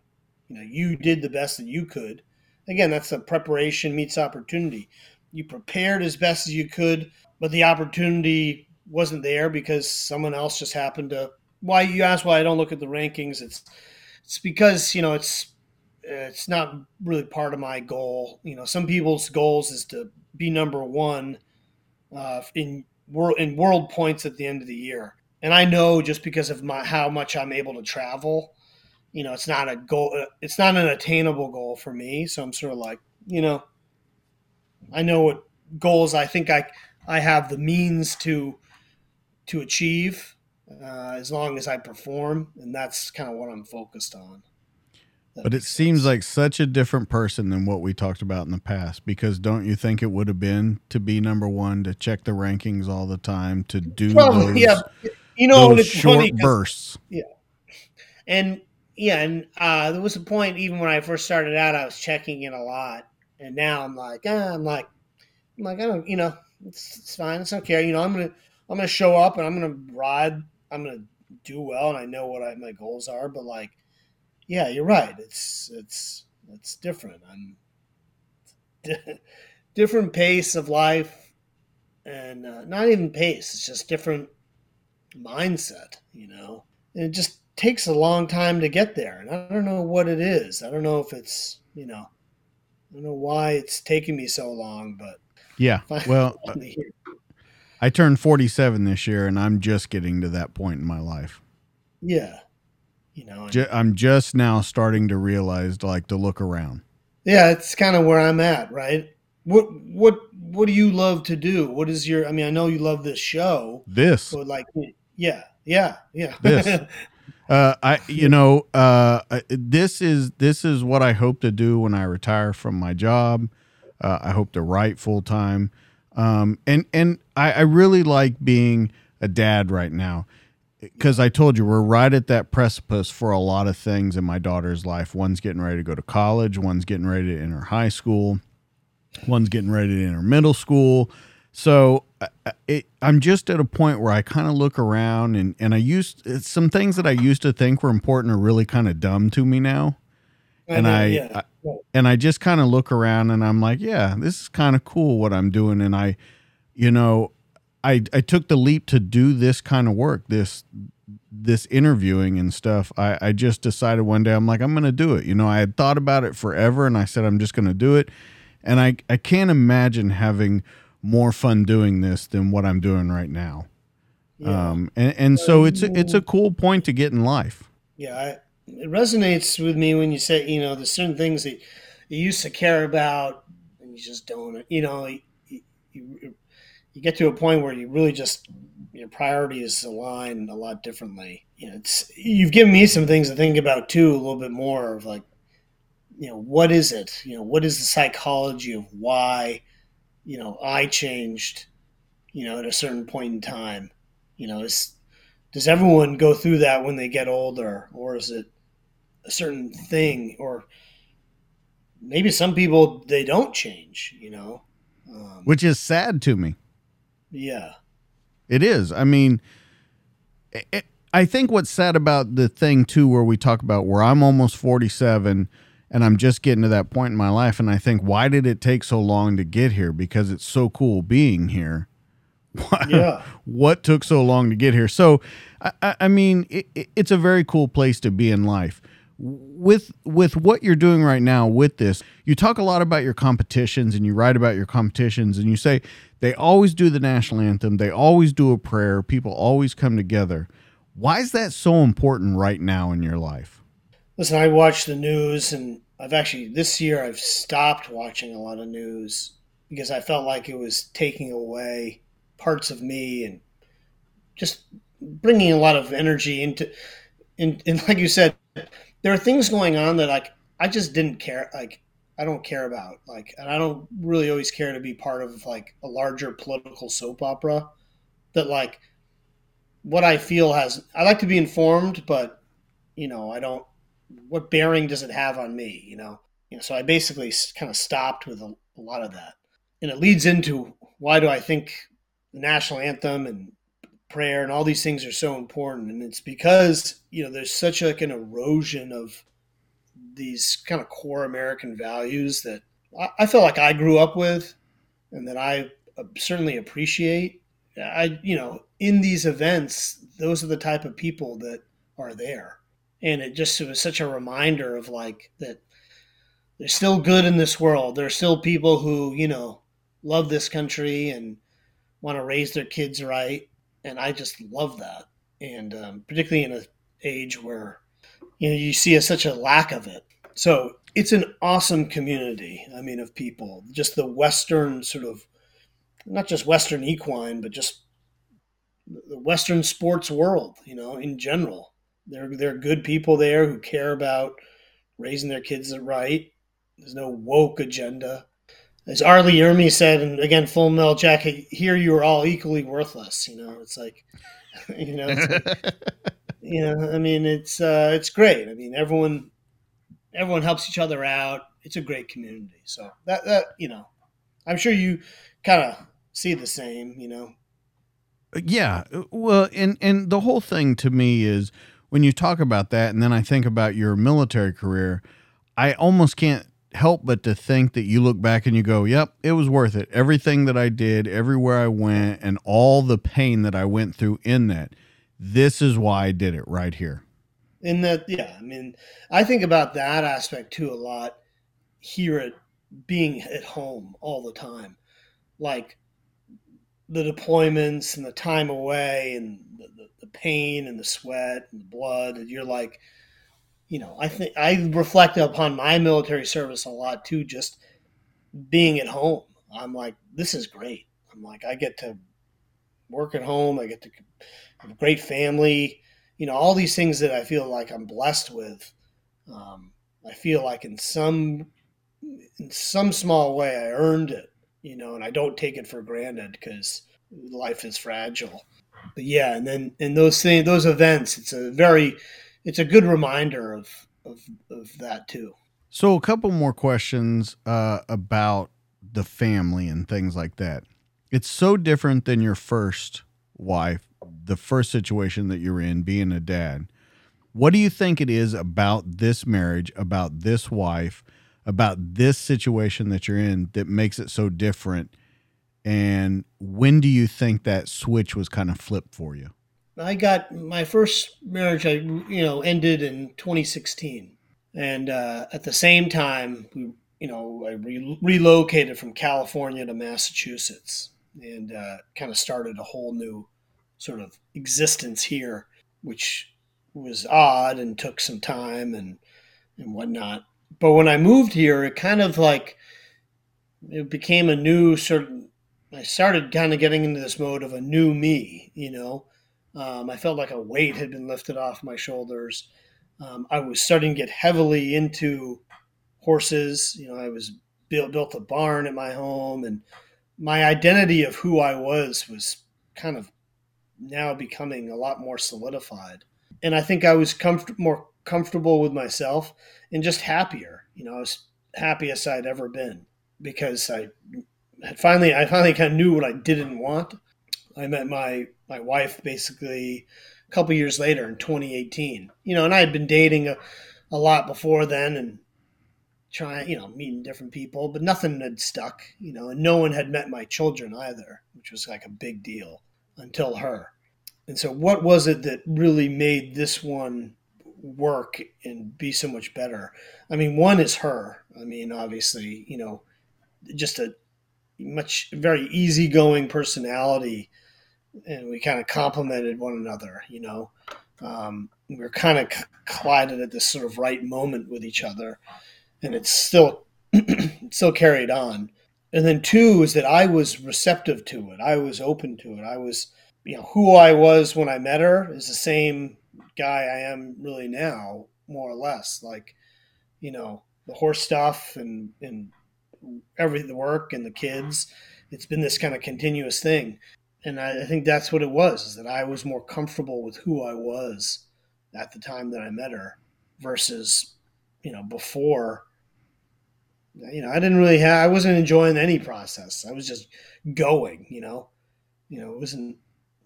B: You know you did the best that you could. Again, that's the preparation meets opportunity. You prepared as best as you could but the opportunity wasn't there because someone else just happened to. Why you ask why I don't look at the rankings? It's it's because you know it's it's not really part of my goal. You know, some people's goals is to be number one uh, in world in world points at the end of the year. And I know just because of my how much I'm able to travel, you know, it's not a goal. It's not an attainable goal for me. So I'm sort of like, you know, I know what goals I think I I have the means to to achieve uh, as long as I perform, and that's kind of what I'm focused on.
A: That but it seems like such a different person than what we talked about in the past. Because don't you think it would have been to be number one, to check the rankings all the time, to do Probably, those, yeah. You know, those short bursts.
B: Yeah, and yeah, and uh, there was a point even when I first started out, I was checking in a lot, and now I'm like, ah, I'm like, I'm like, I don't, you know, it's, it's fine. It's okay. You know, I'm gonna I'm gonna show up and I'm gonna ride. I'm gonna do well, and I know what I, my goals are. But like, yeah, you're right. It's it's it's different. I'm different pace of life, and uh, not even pace. It's just different mindset. You know, and it just takes a long time to get there, and I don't know what it is. I don't know if it's you know, I don't know why it's taking me so long, but
A: yeah. Well, I turned 47 this year and I'm just getting to that point in my life.
B: Yeah. You know,
A: I'm just now starting to realize, like, to look around.
B: yeah, it's kind of where I'm at, right? What what what do you love to do? What is your? I mean, I know you love this show,
A: This,
B: but like, yeah, yeah, yeah.
A: This. uh, I, you know, uh, this is this is what I hope to do when I retire from my job. Uh, I hope to write full time, um, and and I, I really like being a dad right now because I told you we're right at that precipice for a lot of things in my daughter's life. One's getting ready to go to college. One's getting ready to enter high school. One's getting ready to enter middle school. So I- I- it, I'm just at a point where I kind of look around and, and I used some things that I used to think were important are really kind of dumb to me now. And I,
B: yeah.
A: I and I just kind of look around and I'm like, yeah, this is kind of cool what I'm doing. And I, you know, I I took the leap to do this kind of work, this this interviewing and stuff. I, I just decided one day I'm like, I'm gonna do it. You know, I had thought about it forever and I said I'm just gonna do it. And I, I can't imagine having more fun doing this than what I'm doing right now.
B: yeah.
A: Um and, and so it's a, it's a cool point to get in life.
B: Yeah, I, it resonates with me when you say, you know, there's certain things that you used to care about and you just don't, you know, you, you, you get to a point where you really just, your priorities align a lot differently. You know, it's, you've given me some things to think about too, a little bit more of like, you know, what is it? You know, what is the psychology of why, you know, I changed, you know, at a certain point in time? You know, is, does everyone go through that when they get older or is it a certain thing or maybe some people they don't change you know um,
A: Which is sad to me.
B: yeah
A: It is. I mean, it, I think what's sad about the thing too, where we talk about where I'm almost 47 and I'm just getting to that point in my life, and I think, why did it take so long to get here? Because it's so cool being here.
B: yeah
A: what took so long to get here? So, I, I mean, it- it's a very cool place to be in life. With with what you're doing right now with this, you talk a lot about your competitions and you write about your competitions and you say they always do the national anthem, they always do a prayer, people always come together. Why is that so important right now in your life?
B: listen i watch the news and i've actually this year i've stopped watching a lot of news because i felt like it was taking away parts of me and just bringing a lot of energy into in, and like you said there are things going on that like i just didn't care like i don't care about like and i don't really always care to be part of like a larger political soap opera that like what i feel has i like to be informed but you know i don't what bearing does it have on me you know, you know so i basically kind of stopped with a, a lot of that. And it leads into why do i think the national anthem and prayer and all these things are so important. And it's because you know there's such like an erosion of these kind of core american values that i, I feel like i grew up with and that i uh, certainly appreciate. I you know in these events those are the type of people that are there. And it just it was such a reminder of like that there's still good in this world. There's still people who you know love this country and want to raise their kids right and I just love that. And um, particularly in an age where you know you see a, such a lack of it. So it's an awesome community. I mean, of people, just the Western sort of, not just Western equine, but just the Western sports world. You know, in general, there there are good people there who care about raising their kids right. There's no woke agenda as R. Lee Ermey said, and again, Full Metal Jacket, here you are all equally worthless. You know, it's like, you know, like, you know, I mean, it's uh, it's great. I mean, everyone everyone helps each other out. It's a great community. So that that you know, I'm sure you kind of see the same. You know,
A: Yeah, well, and and the whole thing to me is when you talk about that, and then I think about your military career, I almost can't help but to think that you look back and you go, "Yep, it was worth it. Everything that I did, everywhere I went, and all the pain that I went through in that. This is why I did it right here."
B: in that, yeah, I mean, I think about that aspect too a lot here at being at home all the time. Like the deployments and the time away and the, the, the pain and the sweat and the blood, and you're like, you know, I think I reflect upon my military service a lot too. Just being at home, I'm like, this is great. I'm like, I get to work at home. I get to have a great family. You know, all these things that I feel like I'm blessed with. Um, I feel like in some in some small way I earned it, you know, and I don't take it for granted because life is fragile. But yeah, and then and those things, those events, it's a very, it's a good reminder of of, of that too.
A: So a couple more questions uh, about the family and things like that. It's so different than your first wife, the first situation that you're in, being a dad. What do you think it is about this marriage, about this wife, about this situation that you're in that makes it so different? And when do you think that switch was kind of flipped for you?
B: I got my first marriage. I you know ended in 2016, and uh, at the same time, we you know I re- relocated from California to Massachusetts, and uh, kind of started a whole new sort of existence here, which was odd and took some time and and whatnot. But when I moved here, it kind of like it became a new sort of. I started kind of getting into this mode of a new me. You know, um, I felt like a weight had been lifted off my shoulders. Um, I was starting to get heavily into horses. You know, I was built built a barn at my home, and my identity of who I was was kind of now becoming a lot more solidified and I think I was comfort- more comfortable with myself and just happier. You know, I was happiest I'd ever been because I had finally I finally kind of knew what I didn't want. I met my my wife basically a couple years later in 2018. You know, and I had been dating a, a lot before then and trying, you know, meeting different people, but nothing had stuck, you know, and no one had met my children either, which was like a big deal until her. And so, what was it that really made this one work and be so much better? I mean, one is her. I mean, obviously, you know, just a much very easygoing personality, and we kind of complemented one another. You know, um, we were kind of collided at this sort of right moment with each other, and it's still still carried on. And then two is that I was receptive to it. I was open to it. I was you know who I was when I met her is the same guy I am really now, more or less. Like, you know, the horse stuff and and every the work and the kids. It's been this kind of continuous thing, and I, I think that's what it was. Is that I was more comfortable with who I was at the time that I met her versus you know before you know i didn't really have i wasn't enjoying any process i was just going you know you know it wasn't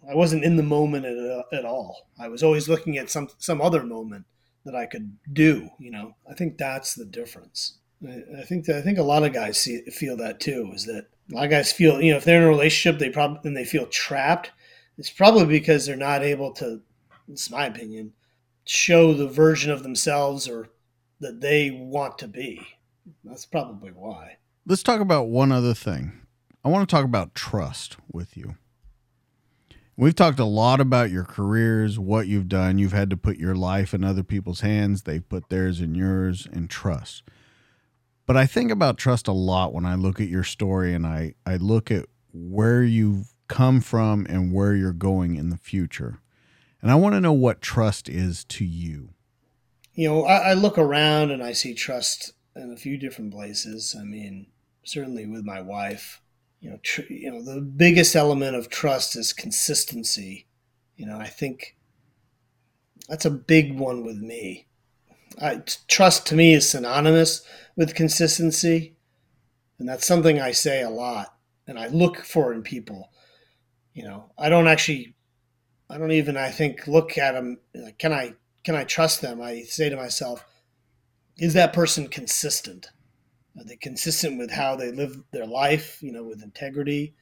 B: I wasn't in the moment at, at all. I was always looking at some some other moment that I could do. You know, I think that's the difference. I, I think that I think a lot of guys see, feel that too. Is that a lot of guys feel you know if they're in a relationship they probably and they feel trapped. It's probably because they're not able to. It's my opinion. Show the version of themselves or that they want to be. That's probably why.
A: Let's talk about one other thing. I want to talk about trust with you. We've talked a lot about your careers, what you've done. You've had to put your life in other people's hands, they've put theirs in yours, and trust. But I think about trust a lot when I look at your story and I, I look at where you've come from and where you're going in the future. And I want to know what trust is to you.
B: You know, I, I look around and I see trust in a few different places. I mean, certainly with my wife you know, tr- you know, the biggest element of trust is consistency. You know, I think that's a big one with me. I, trust to me is synonymous with consistency, and that's something I say a lot, and I look for in people. You know, I don't actually, I don't even, I think, look at them. Like, can I, can I trust them? I say to myself, is that person consistent? Are they consistent with how they live their life? You know, with integrity.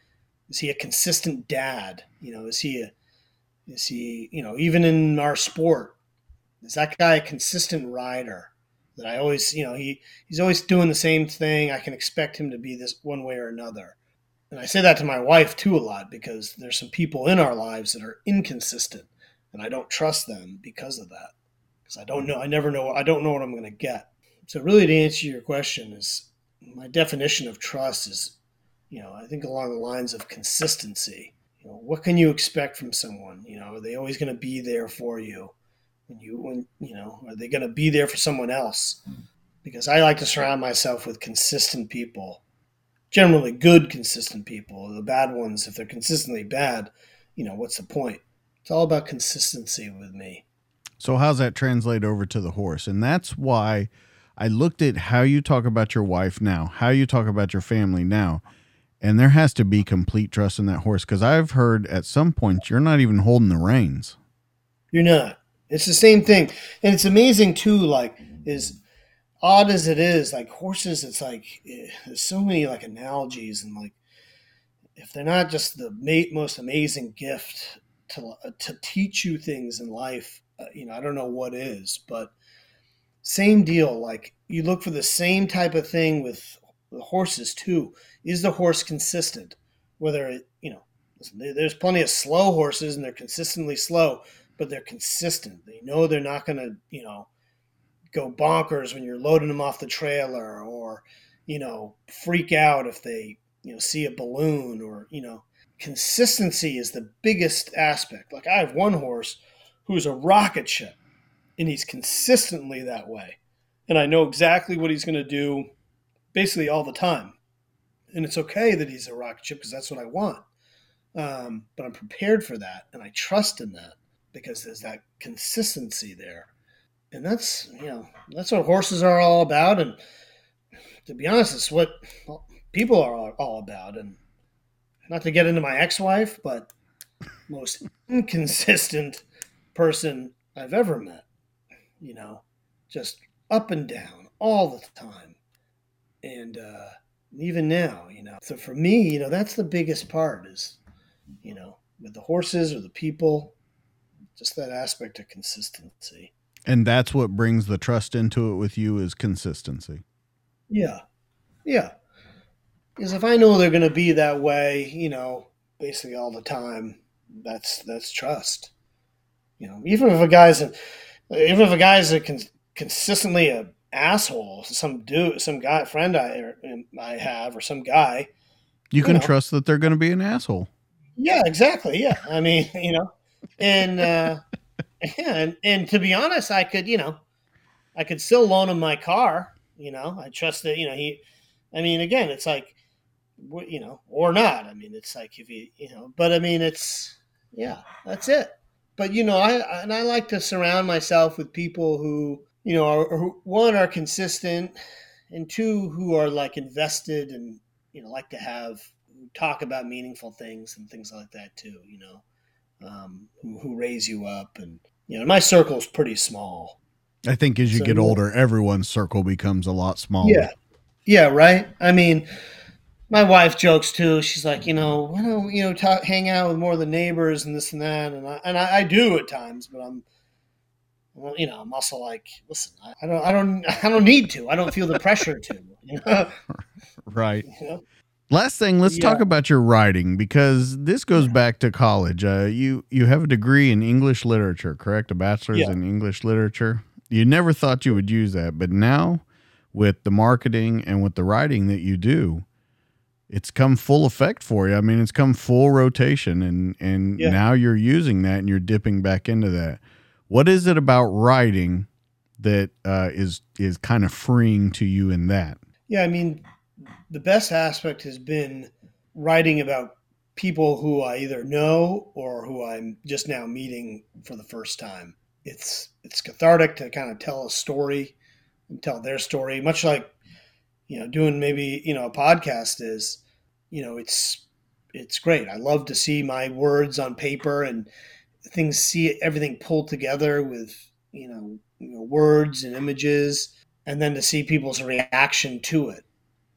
B: Is he a consistent dad? You know, is he a is he you know even in our sport is that guy a consistent rider that I always you know he he's always doing the same thing. I can expect him to be this one way or another. and I say that to my wife too a lot because there's some people in our lives that are inconsistent, and I don't trust them because of that. Because I don't know, I never know, I don't know what I'm going to get. So, really, to answer your question, is my definition of trust is, you know, I think along the lines of consistency. You know, what can you expect from someone? You know, are they always going to be there for you? You, when you know, are they going to be there for someone else? Because I like to surround myself with consistent people generally good, consistent people. The bad ones, if they're consistently bad, you know, what's the point? It's all about consistency with me.
A: So, how's that translate over to the horse? And that's why I looked at how you talk about your wife now, how you talk about your family now. And there has to be complete trust in that horse because I've heard at some point you're not even holding the reins.
B: You're not. It's the same thing. And it's amazing, too, like, is odd as it is, like horses, it's like eh, there's so many like analogies and like if they're not just the most amazing gift to to teach you things in life, uh, you know, I don't know what is, but same deal. Like you look for the same type of thing with the horses too. Is the horse consistent? Whether it, you know, there's plenty of slow horses and they're consistently slow, but they're consistent. They know they're not going to, you know, go bonkers when you're loading them off the trailer or you know freak out if they you know see a balloon or you know. Consistency is the biggest aspect. Like i have one horse who's a rocket ship and he's consistently that way. And i know exactly what he's going to do basically all the time. And it's okay that he's a rocket ship because that's what i want. Um, but i'm prepared for that and i trust in that because there's that consistency there. And that's you know that's what horses are all about. And to be honest it's what people are all about. And not to get into my ex-wife but most inconsistent person i've ever met you know just up and down all the time. And uh even now you know so for me you know that's the biggest part is you know with the horses or the people just that aspect of consistency
A: and that's what brings the trust into it with you is consistency.
B: Yeah. Yeah. Because if I know they're going to be that way, you know, basically all the time, that's that's trust. You know, even if a guy's a, even if a guy's a con- consistently a asshole, some dude, some guy friend I er, um, I have, or some guy,
A: you, you can know, trust that they're going to be an asshole.
B: Yeah, exactly. Yeah, I mean, you know, and uh, and, and to be honest, I could, you know, I could still loan him my car. You know, I trust that, you know, he, I mean, again, it's like, you know, or not. I mean, it's like if you, you know, but I mean, it's, yeah, that's it. But, you know, I, and I like to surround myself with people who, you know, are, one, are consistent, and two, who are like invested and, you know, like to have, talk about meaningful things and things like that too, you know. Um, who, who, raise you up and you know, my circle is pretty small.
A: I think as you so, get older, everyone's circle becomes a lot smaller.
B: Yeah. Yeah, right. I mean, my wife jokes too. She's like, you know, why don't you know talk, hang out with more of the neighbors and this and that, and I and I, I do at times, but I'm, well, you know, I'm also like, listen, I, I, don't, I don't, I don't need to. I don't feel the pressure to. You know?
A: right. You know? Last thing, let's yeah. talk about your writing because this goes back to college. Uh, you you have a degree in English literature, correct? A bachelor's yeah. in English literature. You never thought you would use that, but now with the marketing and with the writing that you do, it's come full effect for you. I mean, it's come full rotation, and and yeah. now you're using that and you're dipping back into that. What is it about writing that uh, is is kind of freeing to you in that?
B: Yeah, I mean, the best aspect has been writing about people who I either know or who I'm just now meeting for the first time. It's it's cathartic to kind of tell a story and tell their story, much like you know doing maybe you know a podcast is. You know, it's it's great. I love to see my words on paper and things see everything pulled together with you know, you know words and images, and then to see people's reaction to it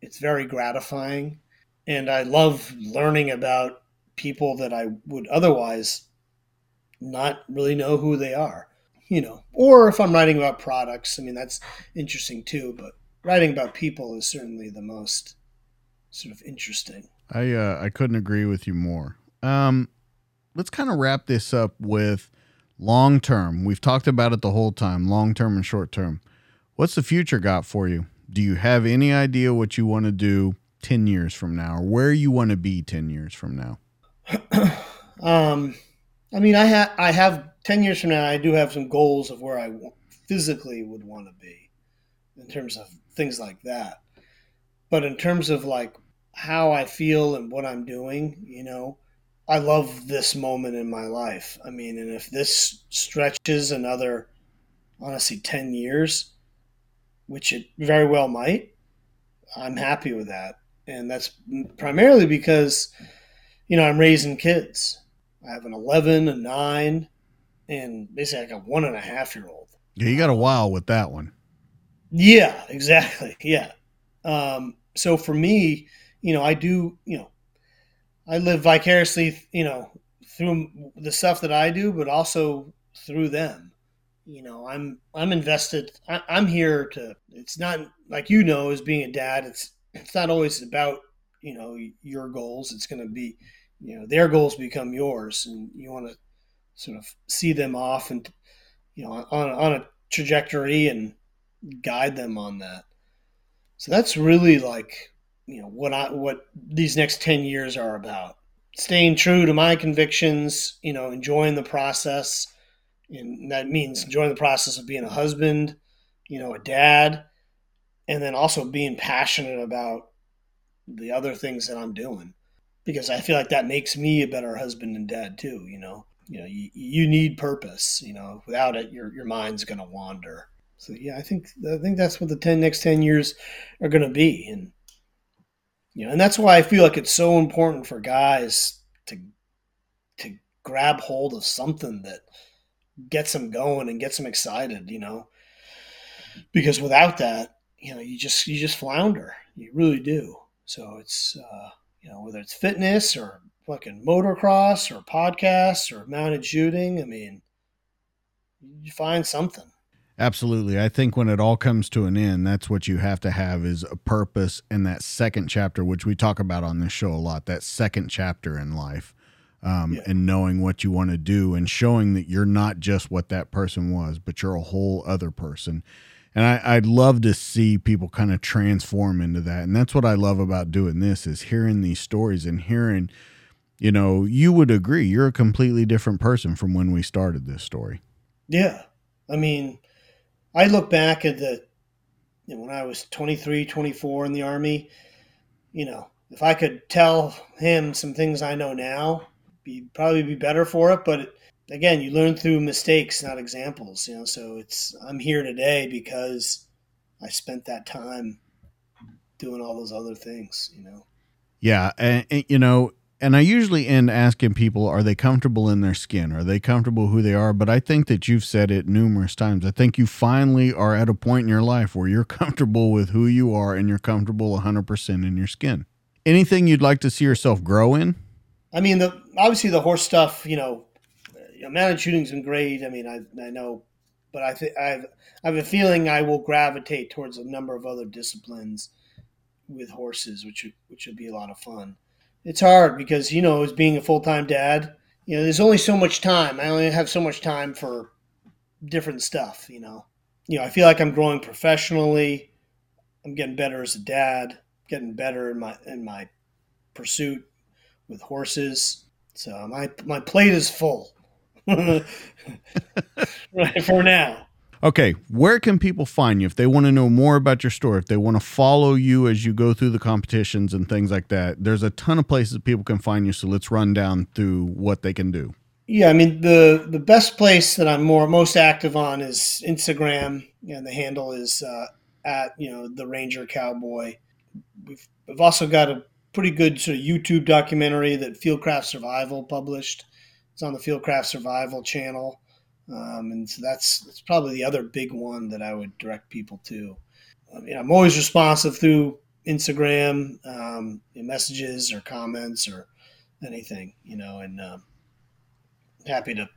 B: it's very gratifying. And I love learning about people that I would otherwise not really know who they are, you know. Or if I'm writing about products, I mean, that's interesting too. But writing about people is certainly the most sort of interesting.
A: I uh, I couldn't agree with you more. Um, let's kind of wrap this up with long term. We've talked about it the whole time, long term and short term. What's the future got for you? Do you have any idea what you want to do 10 years from now or where you want to be 10 years from now?
B: um, I mean, I have I have 10 years from now, I do have some goals of where I physically would want to be in terms of things like that. But in terms of like how I feel and what I'm doing, you know, I love this moment in my life. I mean, and if this stretches another, honestly, 10 years, which it very well might, I'm happy with that. And that's primarily because, you know, I'm raising kids. I have an 11, a 9, and basically like a one and a half year old.
A: Yeah, you got a while with that one.
B: Yeah, exactly. Yeah. Um, so for me, you know, I do, you know, I live vicariously, you know, through the stuff that I do, but also through them. You know, I'm I'm invested. I, I'm here to. It's not like you know, as being a dad, it's it's not always about you know your goals. It's going to be, you know, their goals become yours, and you want to sort of see them off and you know on on a trajectory and guide them on that. So that's really like you know what I what these next 10 years are about. Staying true to my convictions, you know, enjoying the process and that means enjoying the process of being a husband, you know, a dad, and then also being passionate about the other things that I'm doing because I feel like that makes me a better husband and dad too, you know. You know, you, you need purpose, you know. Without it your your mind's going to wander. So yeah, I think I think that's what the 10 next 10 years are going to be and you know, and that's why I feel like it's so important for guys to to grab hold of something that gets them going and gets them excited, you know. Because without that, you know, you just you just flounder. You really do. So it's uh, you know, whether it's fitness or fucking motocross or podcasts or mounted shooting, I mean, you find something.
A: Absolutely. I think when it all comes to an end, that's what you have to have is a purpose and that second chapter, which we talk about on this show a lot, that second chapter in life. Um, yeah. and knowing what you want to do and showing that you're not just what that person was, but you're a whole other person. And I, I'd love to see people kind of transform into that. And that's what I love about doing this is hearing these stories and hearing, you know, you would agree you're a completely different person from when we started this story.
B: Yeah. I mean, I look back at the you know, when I was 23, 24 in the army, you know, if I could tell him some things I know now, be probably be better for it. But again, you learn through mistakes, not examples. You know, so it's I'm here today because I spent that time doing all those other things. You know.
A: Yeah, and, and you know, and I usually end asking people, are they comfortable in their skin? Are they comfortable who they are? But I think that you've said it numerous times. I think you finally are at a point in your life where you're comfortable with who you are and you're comfortable 100% in your skin. Anything you'd like to see yourself grow in?
B: I mean, the obviously the horse stuff, you know, mounted shooting's been great. I mean, I, I know, but I think I've I have a feeling I will gravitate towards a number of other disciplines with horses, which which would be a lot of fun. It's hard because you know as being a full-time dad you know there's only so much time. I only have so much time for different stuff you know. You know i feel like i'm growing professionally. I'm getting better as a dad getting better in my in my pursuit with horses so my my plate is full right for now
A: Okay, where can people find you if they want to know more about your store, if they want to follow you as you go through the competitions and things like that? There's a ton of places people can find you, so let's run down through what they can do.
B: Yeah, I mean the the best place that I'm more most active on is Instagram, and the handle is uh, at you know the Ranger Cowboy. We've, we've also got a pretty good sort of YouTube documentary that Fieldcraft Survival published. It's on the Fieldcraft Survival channel. Um, and so that's that's probably the other big one that I would direct people to. I mean, I'm always responsive through Instagram, um, messages or comments or anything, you know, and um, happy to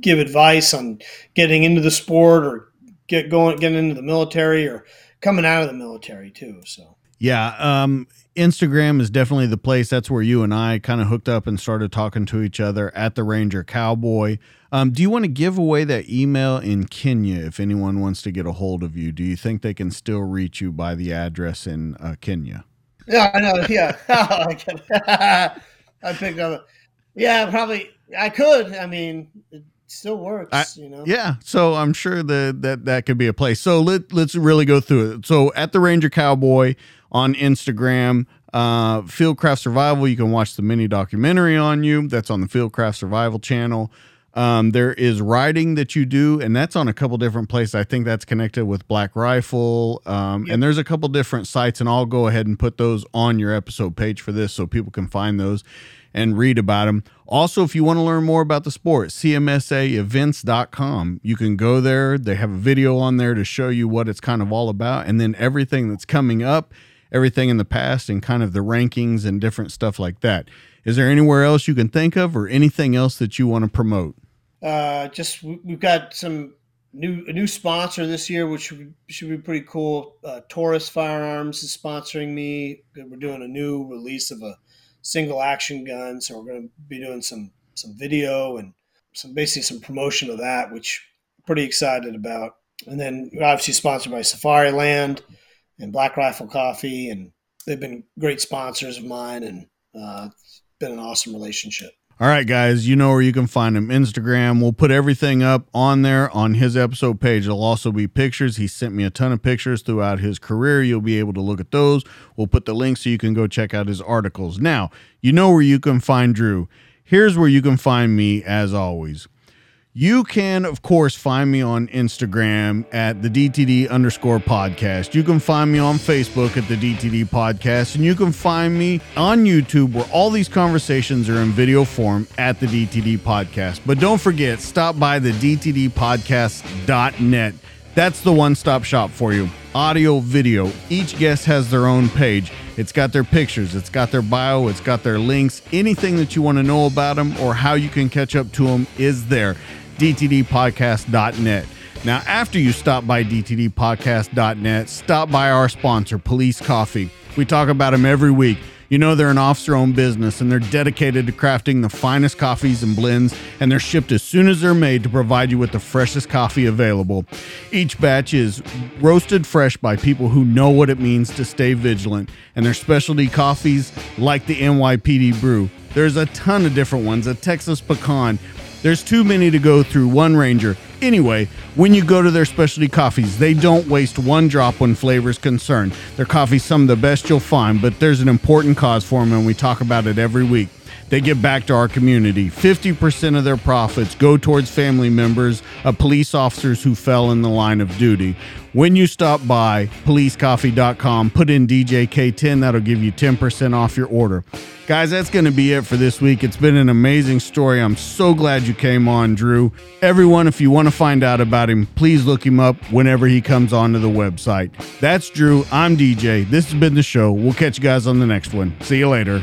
B: give advice on getting into the sport or get going, getting into the military or coming out of the military too. So
A: Yeah, um, Instagram is definitely the place. That's where you and I kind of hooked up and started talking to each other at the Ranger Cowboy. Um, do you want to give away that email in Kenya if anyone wants to get a hold of you? Do you think they can still reach you by the address in uh, Kenya?
B: Yeah, I know. Yeah, I picked up. Yeah, probably. I could. I mean, it still works. I, you know.
A: Yeah, so I'm sure that that that could be a place. So let let's really go through it. So at the Ranger Cowboy on Instagram, uh, Fieldcraft Survival. You can watch the mini documentary on you. That's on the Fieldcraft Survival channel. Um, there is writing that you do, and that's on a couple different places. I think that's connected with Black Rifle, um, yep. and there's a couple different sites, and I'll go ahead and put those on your episode page for this, so people can find those and read about them. Also, if you want to learn more about the sport, cmsaevents.com. You can go there. They have a video on there to show you what it's kind of all about, and then everything that's coming up, everything in the past, and kind of the rankings and different stuff like that. Is there anywhere else you can think of, or anything else that you want to promote?
B: Uh, just we've got some new a new sponsor this year, which should be pretty cool. Uh, Taurus Firearms is sponsoring me. We're doing a new release of a single action gun, so we're going to be doing some some video and some basically some promotion of that, which pretty excited about. And then obviously sponsored by Safari Safariland and Black Rifle Coffee, and they've been great sponsors of mine, and uh, it's been an awesome relationship.
A: All right, guys, you know where you can find him. Instagram. We'll put everything up on there on his episode page. There'll also be pictures. He sent me a ton of pictures throughout his career. You'll be able to look at those. We'll put the link so you can go check out his articles. Now, you know where you can find Drew. Here's where you can find me, as always. You can, of course, find me on Instagram at the DTD underscore podcast. You can find me on Facebook at the DTD podcast. And you can find me on YouTube where all these conversations are in video form at the DTD podcast. But don't forget, stop by the DTDpodcast.net. That's the one stop shop for you. Audio, video. Each guest has their own page. It's got their pictures, it's got their bio, it's got their links. Anything that you want to know about them or how you can catch up to them is there dtdpodcast.net. Now, after you stop by dtdpodcast.net, stop by our sponsor, Police Coffee. We talk about them every week. You know they're an officer owned business and they're dedicated to crafting the finest coffees and blends, and they're shipped as soon as they're made to provide you with the freshest coffee available. Each batch is roasted fresh by people who know what it means to stay vigilant, and their specialty coffees, like the NYPD brew. There's a ton of different ones a Texas pecan, there's too many to go through one Ranger. Anyway, when you go to their specialty coffees, they don't waste one drop when flavor is concerned. Their coffee's some of the best you'll find, but there's an important cause for them, and we talk about it every week. They give back to our community. 50% of their profits go towards family members of police officers who fell in the line of duty. When you stop by policecoffee.com, put in DJK10, that'll give you 10% off your order. Guys, that's going to be it for this week. It's been an amazing story. I'm so glad you came on, Drew. Everyone, if you want to find out about him, please look him up whenever he comes onto the website. That's Drew. I'm DJ. This has been the show. We'll catch you guys on the next one. See you later.